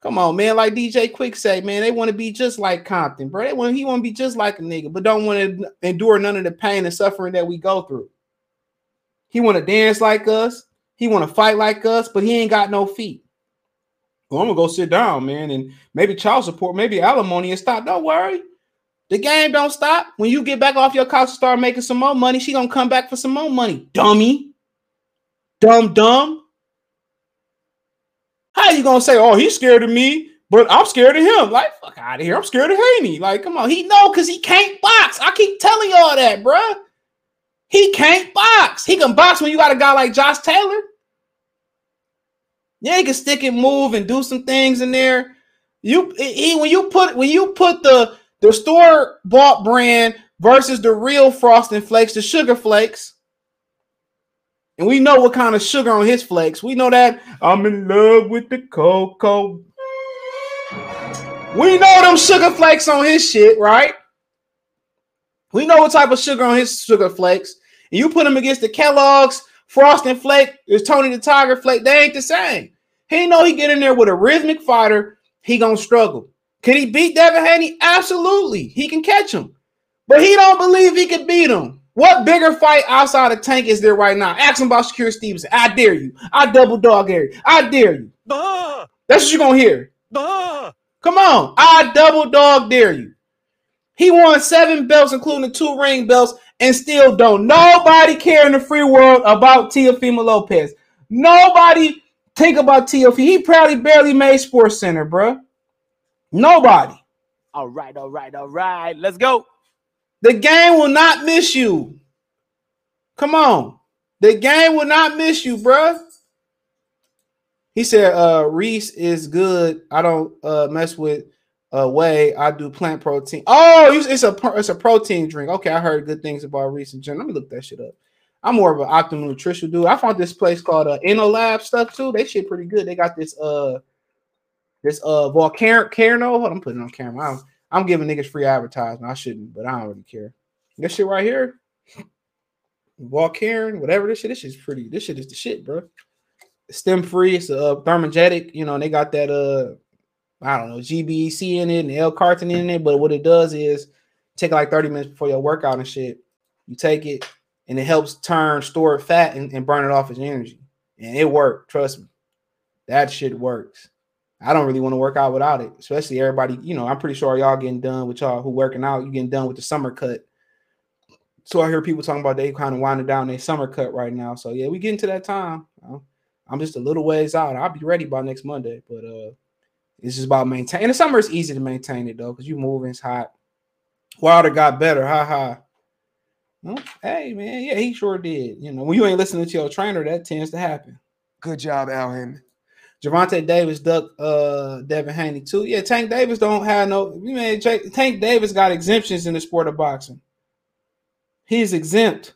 Come on, man. Like DJ Quik say, man, they want to be just like Compton, bro. They want he want to be just like a nigga, but don't want to endure none of the pain and suffering that we go through. He want to dance like us. He want to fight like us, but he ain't got no feet. Well, I'm gonna go sit down, man, and maybe child support, maybe alimony, and stop. Don't worry, the game don't stop. When you get back off your couch and start making some more money, she gonna come back for some more money, dummy, dumb, dumb. How you gonna say, "Oh, he's scared of me"? But I'm scared of him. Like, fuck out of here. I'm scared of Haney. Like, come on. He know because he can't box. I keep telling y'all that, bruh. He can't box. He can box when you got a guy like Josh Taylor. Yeah, he can stick and move and do some things in there. You he when you put when you put the the store bought brand versus the real frosting flakes, the sugar flakes. And we know what kind of sugar on his flakes. We know that I'm in love with the cocoa. We know them sugar flakes on his shit, right? We know what type of sugar on his sugar flakes. And you put them against the Kellogg's frosting flake, is Tony the Tiger flake. They ain't the same. He know he get in there with a rhythmic fighter. He gonna struggle. Can he beat Devin Haney? Absolutely. He can catch him. But he don't believe he could beat him. What bigger fight outside of Tank is there right now? Ask him about Shakur Stevenson. I dare you. I double dog dare you. I dare you. That's what you're gonna hear. Come on. I double dog dare you. He won seven belts, including two ring belts, and still don't. Nobody care in the free world about Teofimo Lopez. Nobody think about Teofimo. He probably barely made Sports Center, bro. Nobody. All right, all right, all right. Let's go. The game will not miss you. Come on. The game will not miss you, bruh. He said, uh, Reese is good. I don't uh mess with uh whey. I do plant protein. Oh, it's a it's a protein drink. Okay, I heard good things about Reese and Jen. Let me look that shit up. I'm more of an optimal nutrition dude. I found this place called uh InnoLab stuff too. They shit pretty good. They got this uh this uh volcano. Hold on, I'm putting on camera. I'm, giving niggas free advertisement. I shouldn't, but I don't really care. This shit right here, Volcaren, whatever this shit. This shit's pretty. This shit is the shit, bro. Stem free. It's uh thermogenic. You know, they got that uh I don't know GBC in it and L cartin in it. But what it does is take like 30 minutes before your workout and shit. You take it and it helps turn stored fat and, and burn it off as energy. And it worked. Trust me. That shit works. I don't really want to work out without it, especially everybody. You know, I'm pretty sure y'all getting done with y'all who working out. You getting done with the summer cut. So I hear people talking about they kind of winding down their summer cut right now. So yeah, we getting to that time. I'm just a little ways out. I'll be ready by next Monday, but uh, it's just about maintaining. In the summer, is easy to maintain it though, because you moving, it's hot. Wilder got better. Ha ha. Hey man, yeah, he sure did. You know, when you ain't listening to your trainer, that tends to happen. Good job, Al Hammond. Gervonta Davis duck uh Devin Haney too. Yeah, Tank Davis don't have no You mean Tank Davis got exemptions in the sport of boxing. He's exempt.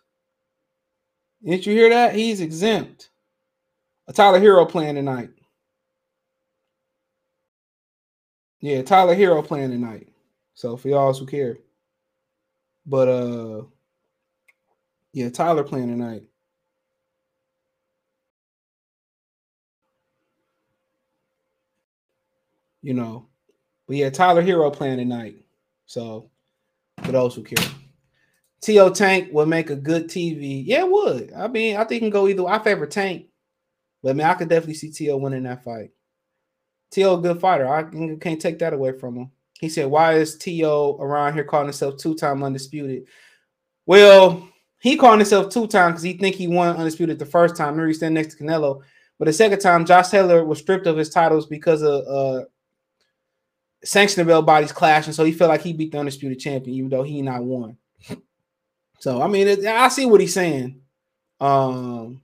Didn't you hear that? He's exempt. A Tyler Herro playing tonight. Yeah, Tyler Herro playing tonight. So for y'all who care. But uh yeah, Tyler playing tonight. You know. But yeah, Tyler Herro playing tonight. So for those who care. T.O. Tank would make a good TV. Yeah, it would. I mean, I think it can go either. I favor Tank, but I mean, I could definitely see T.O. winning that fight. T.O. a good fighter. I can- can't take that away from him. He said, Why is T.O. around here calling himself two-time undisputed? Well, he calling himself two-time because he think he won undisputed the first time. Remember, he stand next to Canelo. But the second time, Josh Taylor was stripped of his titles because of uh sanctioning bell bodies clashing. So he felt like he beat the undisputed champion, even though he not won. So I mean, it, I see what he's saying. Um,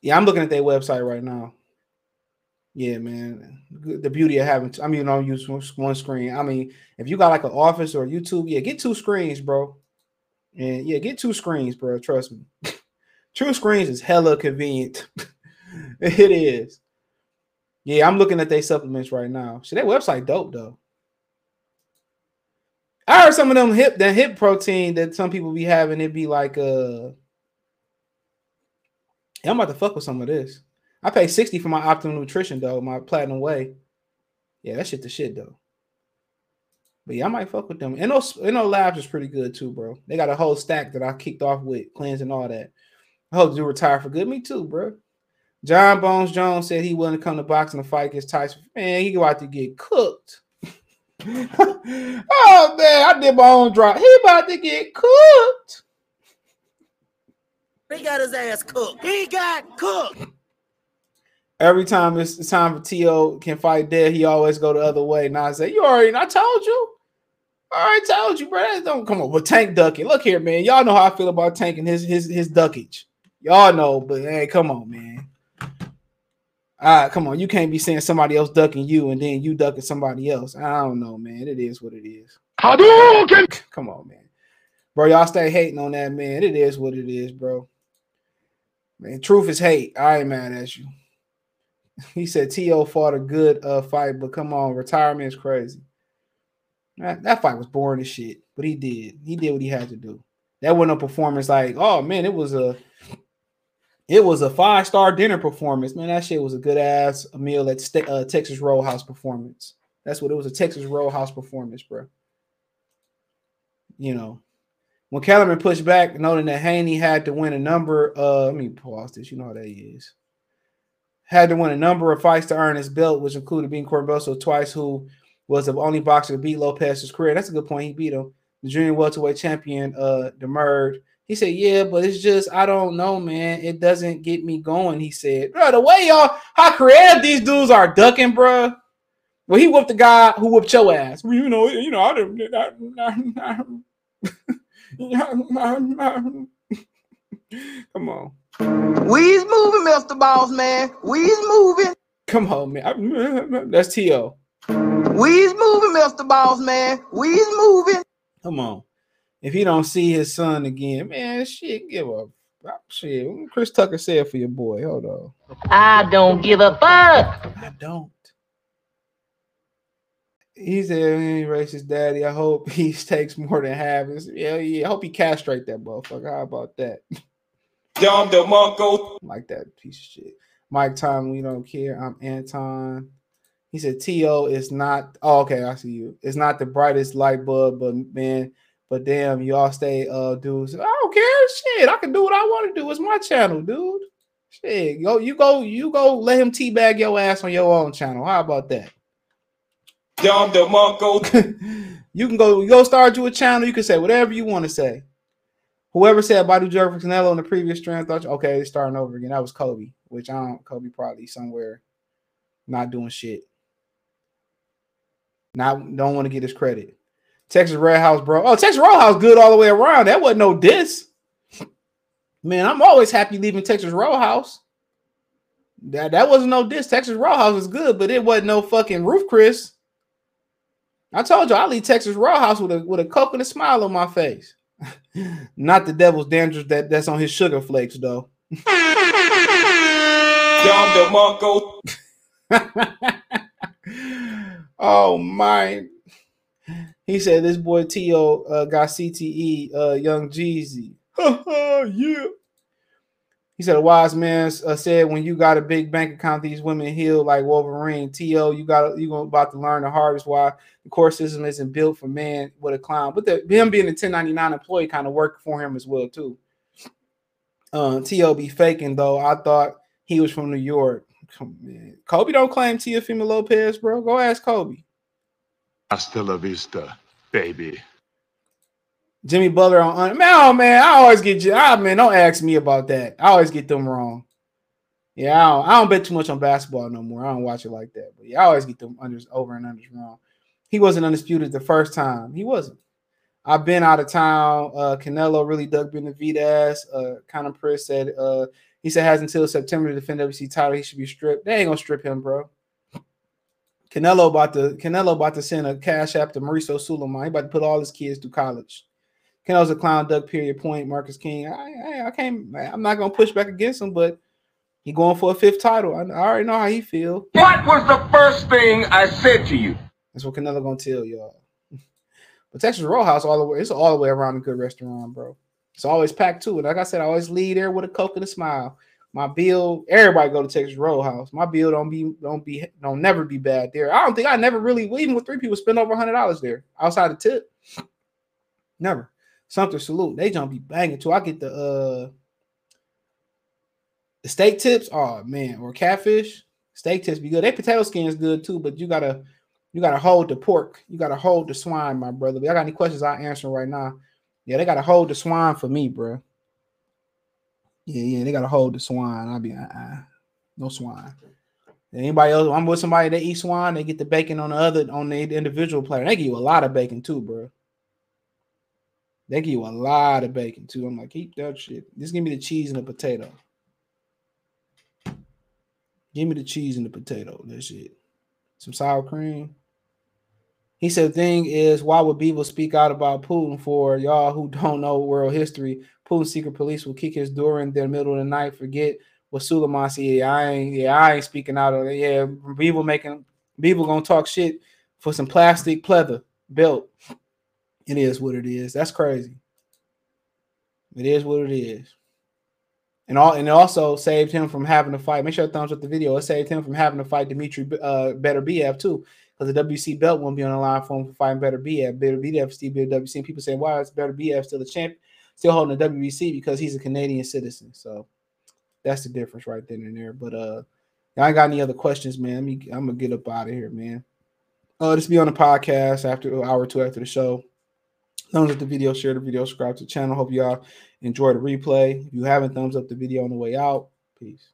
yeah, I'm looking at their website right now. Yeah, man, the beauty of having. I mean, don't use one screen. I mean, if you got like an office or YouTube, yeah, get two screens, bro. And yeah, get two screens, bro. Trust me. Two screens is hella convenient. it is. Yeah, I'm looking at their supplements right now. So that website dope though. I heard some of them hip that hip protein that some people be having. It be like uh, I'm about to fuck with some of this. I pay 60 for my optimal nutrition though, my platinum way. Yeah, that shit the shit though. But yeah, I might fuck with them. And those and those Labs is pretty good too, bro. They got a whole stack that I kicked off with cleansing all that. I hope to retire for good. Me too, bro. John Bones Jones said he wouldn't come to boxing to fight against Tyson. Man, he go out to get cooked. oh man, I did my own drop. He about to get cooked. He got his ass cooked. He got cooked. Every time it's time for T.O. can fight dead, he always go the other way. Now I say, You already I told you. I already told you, bro. Don't come on. But tank ducking. Look here, man. Y'all know how I feel about tanking his his his duckage. Y'all know, but hey, come on, man. All right, come on. You can't be saying somebody else ducking you and then you ducking somebody else. I don't know, man. It is what it is. Hadouken! Come on, man. Bro, y'all stay hating on that, man. It is what it is, bro. Man, truth is hate. I ain't mad at you. He said T.O. fought a good uh, fight, but come on, retirement is crazy. That, that fight was boring as shit, but he did. He did what he had to do. That wasn't a performance like, oh man, it was a it was a five star dinner performance. Man, that shit was a good ass meal at Sta- uh, Texas Roadhouse performance. That's what it was a Texas Roadhouse performance, bro. You know, when Kellerman pushed back, noting that Haney had to win a number. Uh, let me pause this. You know how that is. Had to win a number of fights to earn his belt, which included being Kambosos twice, who was the only boxer to beat Lopez's career. That's a good point. He beat him. The junior welterweight champion, uh, demurred. He said, "Yeah, but it's just I don't know, man. It doesn't get me going." He said, "Bro, the way y'all how creative these dudes are ducking, bro. Well, he whooped the guy who whooped your ass. Well, you know, you know, I didn't. I, I, Come on. We's moving, Mr. Boss Man. We's moving. Come on, man. That's T.O. We's moving, Mr. Boss Man. We's moving. Come on. If he don't see his son again, man, shit, give up. Oh, shit, Chris Tucker said for your boy. Hold on. I don't give a fuck. I don't. He said he racist daddy. I hope he takes more than half. His, yeah, yeah. I hope he castrate that motherfucker. How about that? Dom DeMarco. Like that piece of shit. Mike Time, we don't care. I'm Anton. He said T.O. is not oh, okay, I see you. It's not the brightest light bulb, but man, but damn, you all stay uh dudes. I don't care. Shit, I can do what I want to do. It's my channel, dude. Shit, go, you go, you go let him teabag your ass on your own channel. How about that? Dom DeMarco. you can go, you go start you a channel. You can say whatever you want to say. Whoever said Badu for Canelo in the previous strand, thought, okay, it's starting over again. That was Kobe, which I don't, Kobe probably somewhere not doing shit. Not don't want to get his credit. Texas Red House, bro. Oh, Texas Roadhouse House good all the way around. That wasn't no diss. Man, I'm always happy leaving Texas Roadhouse. That that wasn't no diss. Texas Roadhouse was good, but it wasn't no fucking roof, Chris. I told you I leave Texas Roadhouse with a with a coke and a smile on my face. Not the devil's dandruff that, that's on his sugar flakes, though. Dom DeMarco. oh my. He said this boy T.O. Uh, got CTE, uh, Young Jeezy. yeah. He said a wise man uh, said when you got a big bank account, these women heal like Wolverine. T.O. You got you about to learn the hardest why the court system isn't built for man with a clown. But the, him being a 1099 employee kind of worked for him as well too. Uh, T.O. be faking though. I thought he was from New York. Come man. Kobe don't claim Tia Teofimo Lopez, bro. Go ask Kobe. Hasta la vista, baby. Jimmy Butler on man, oh man, I always get. Ah, man, don't ask me about that. I always get them wrong. Yeah, I don't, I don't bet too much on basketball no more. I don't watch it like that. But yeah, I always get them unders over and unders wrong. He wasn't undisputed the first time. He wasn't. I've been out of town. Uh, Canelo really dug Benavidez. Uh, Conor Priss said uh, he said has until September to defend WC title. He should be stripped. They ain't gonna strip him, bro. Canelo about to Canelo about to send a cash app to Mauricio Sulaiman. He about to put all his kids through college. Canelo's a clown. Doug period point. Marcus King. I, I, I can't. I'm not gonna push back against him, but he going for a fifth title. I, I already know how he feel. What was the first thing I said to you? That's what Canelo gonna tell y'all. But Texas Roadhouse all the way, it's all the way around a good restaurant, bro. It's always packed too. And like I said, I always leave there with a coke and a smile. My bill, everybody go to Texas Roadhouse. My bill don't be, don't be, don't never be bad there. I don't think I never really, even with three people, spend over hundred dollars there outside the tip. Never. Something salute. They don't be banging too. I get the uh the steak tips. Oh man, or catfish. Steak tips be good. They potato skin is good too, but you gotta you gotta hold the pork. You gotta hold the swine, my brother. If I got any questions, I answer right now. Yeah, they gotta hold the swine for me, bro. Yeah, yeah, they gotta hold the swine. I'll be uh-uh. no swine. Anybody else? I'm with somebody that eat swine. They get the bacon on the other on the individual platter. They give you a lot of bacon too, bro. They give you a lot of bacon too. I'm like, keep that shit. Just give me the cheese and the potato. Give me the cheese and the potato. That shit. Some sour cream. He said, thing is, why would Bivol speak out about Putin for y'all who don't know world history? Putin's secret police will kick his door in the middle of the night. Forget what Sulaiman said. Yeah, I ain't, yeah, I ain't speaking out of it. Yeah, Bivol making Bivol gonna talk shit for some plastic pleather belt. It is what it is. That's crazy. It is what it is. And all and it also saved him from having to fight. Make sure thumbs up the video. It saved him from having to fight Dimitri uh, BF too, because the WBC belt won't be on the line for him for fighting Beterbiev. Better Biev still be a WBC. And people say, why is Beterbiev still a champ, still holding the WBC? Because he's a Canadian citizen. So that's the difference right then and there. But uh, I ain't got any other questions, man. Me, I'm gonna get up out of here, man. Uh, this be on the podcast after an hour or two after the show. Thumbs up the video, share the video, subscribe to the channel. Hope y'all enjoy the replay. If you haven't, thumbs up the video on the way out. Peace.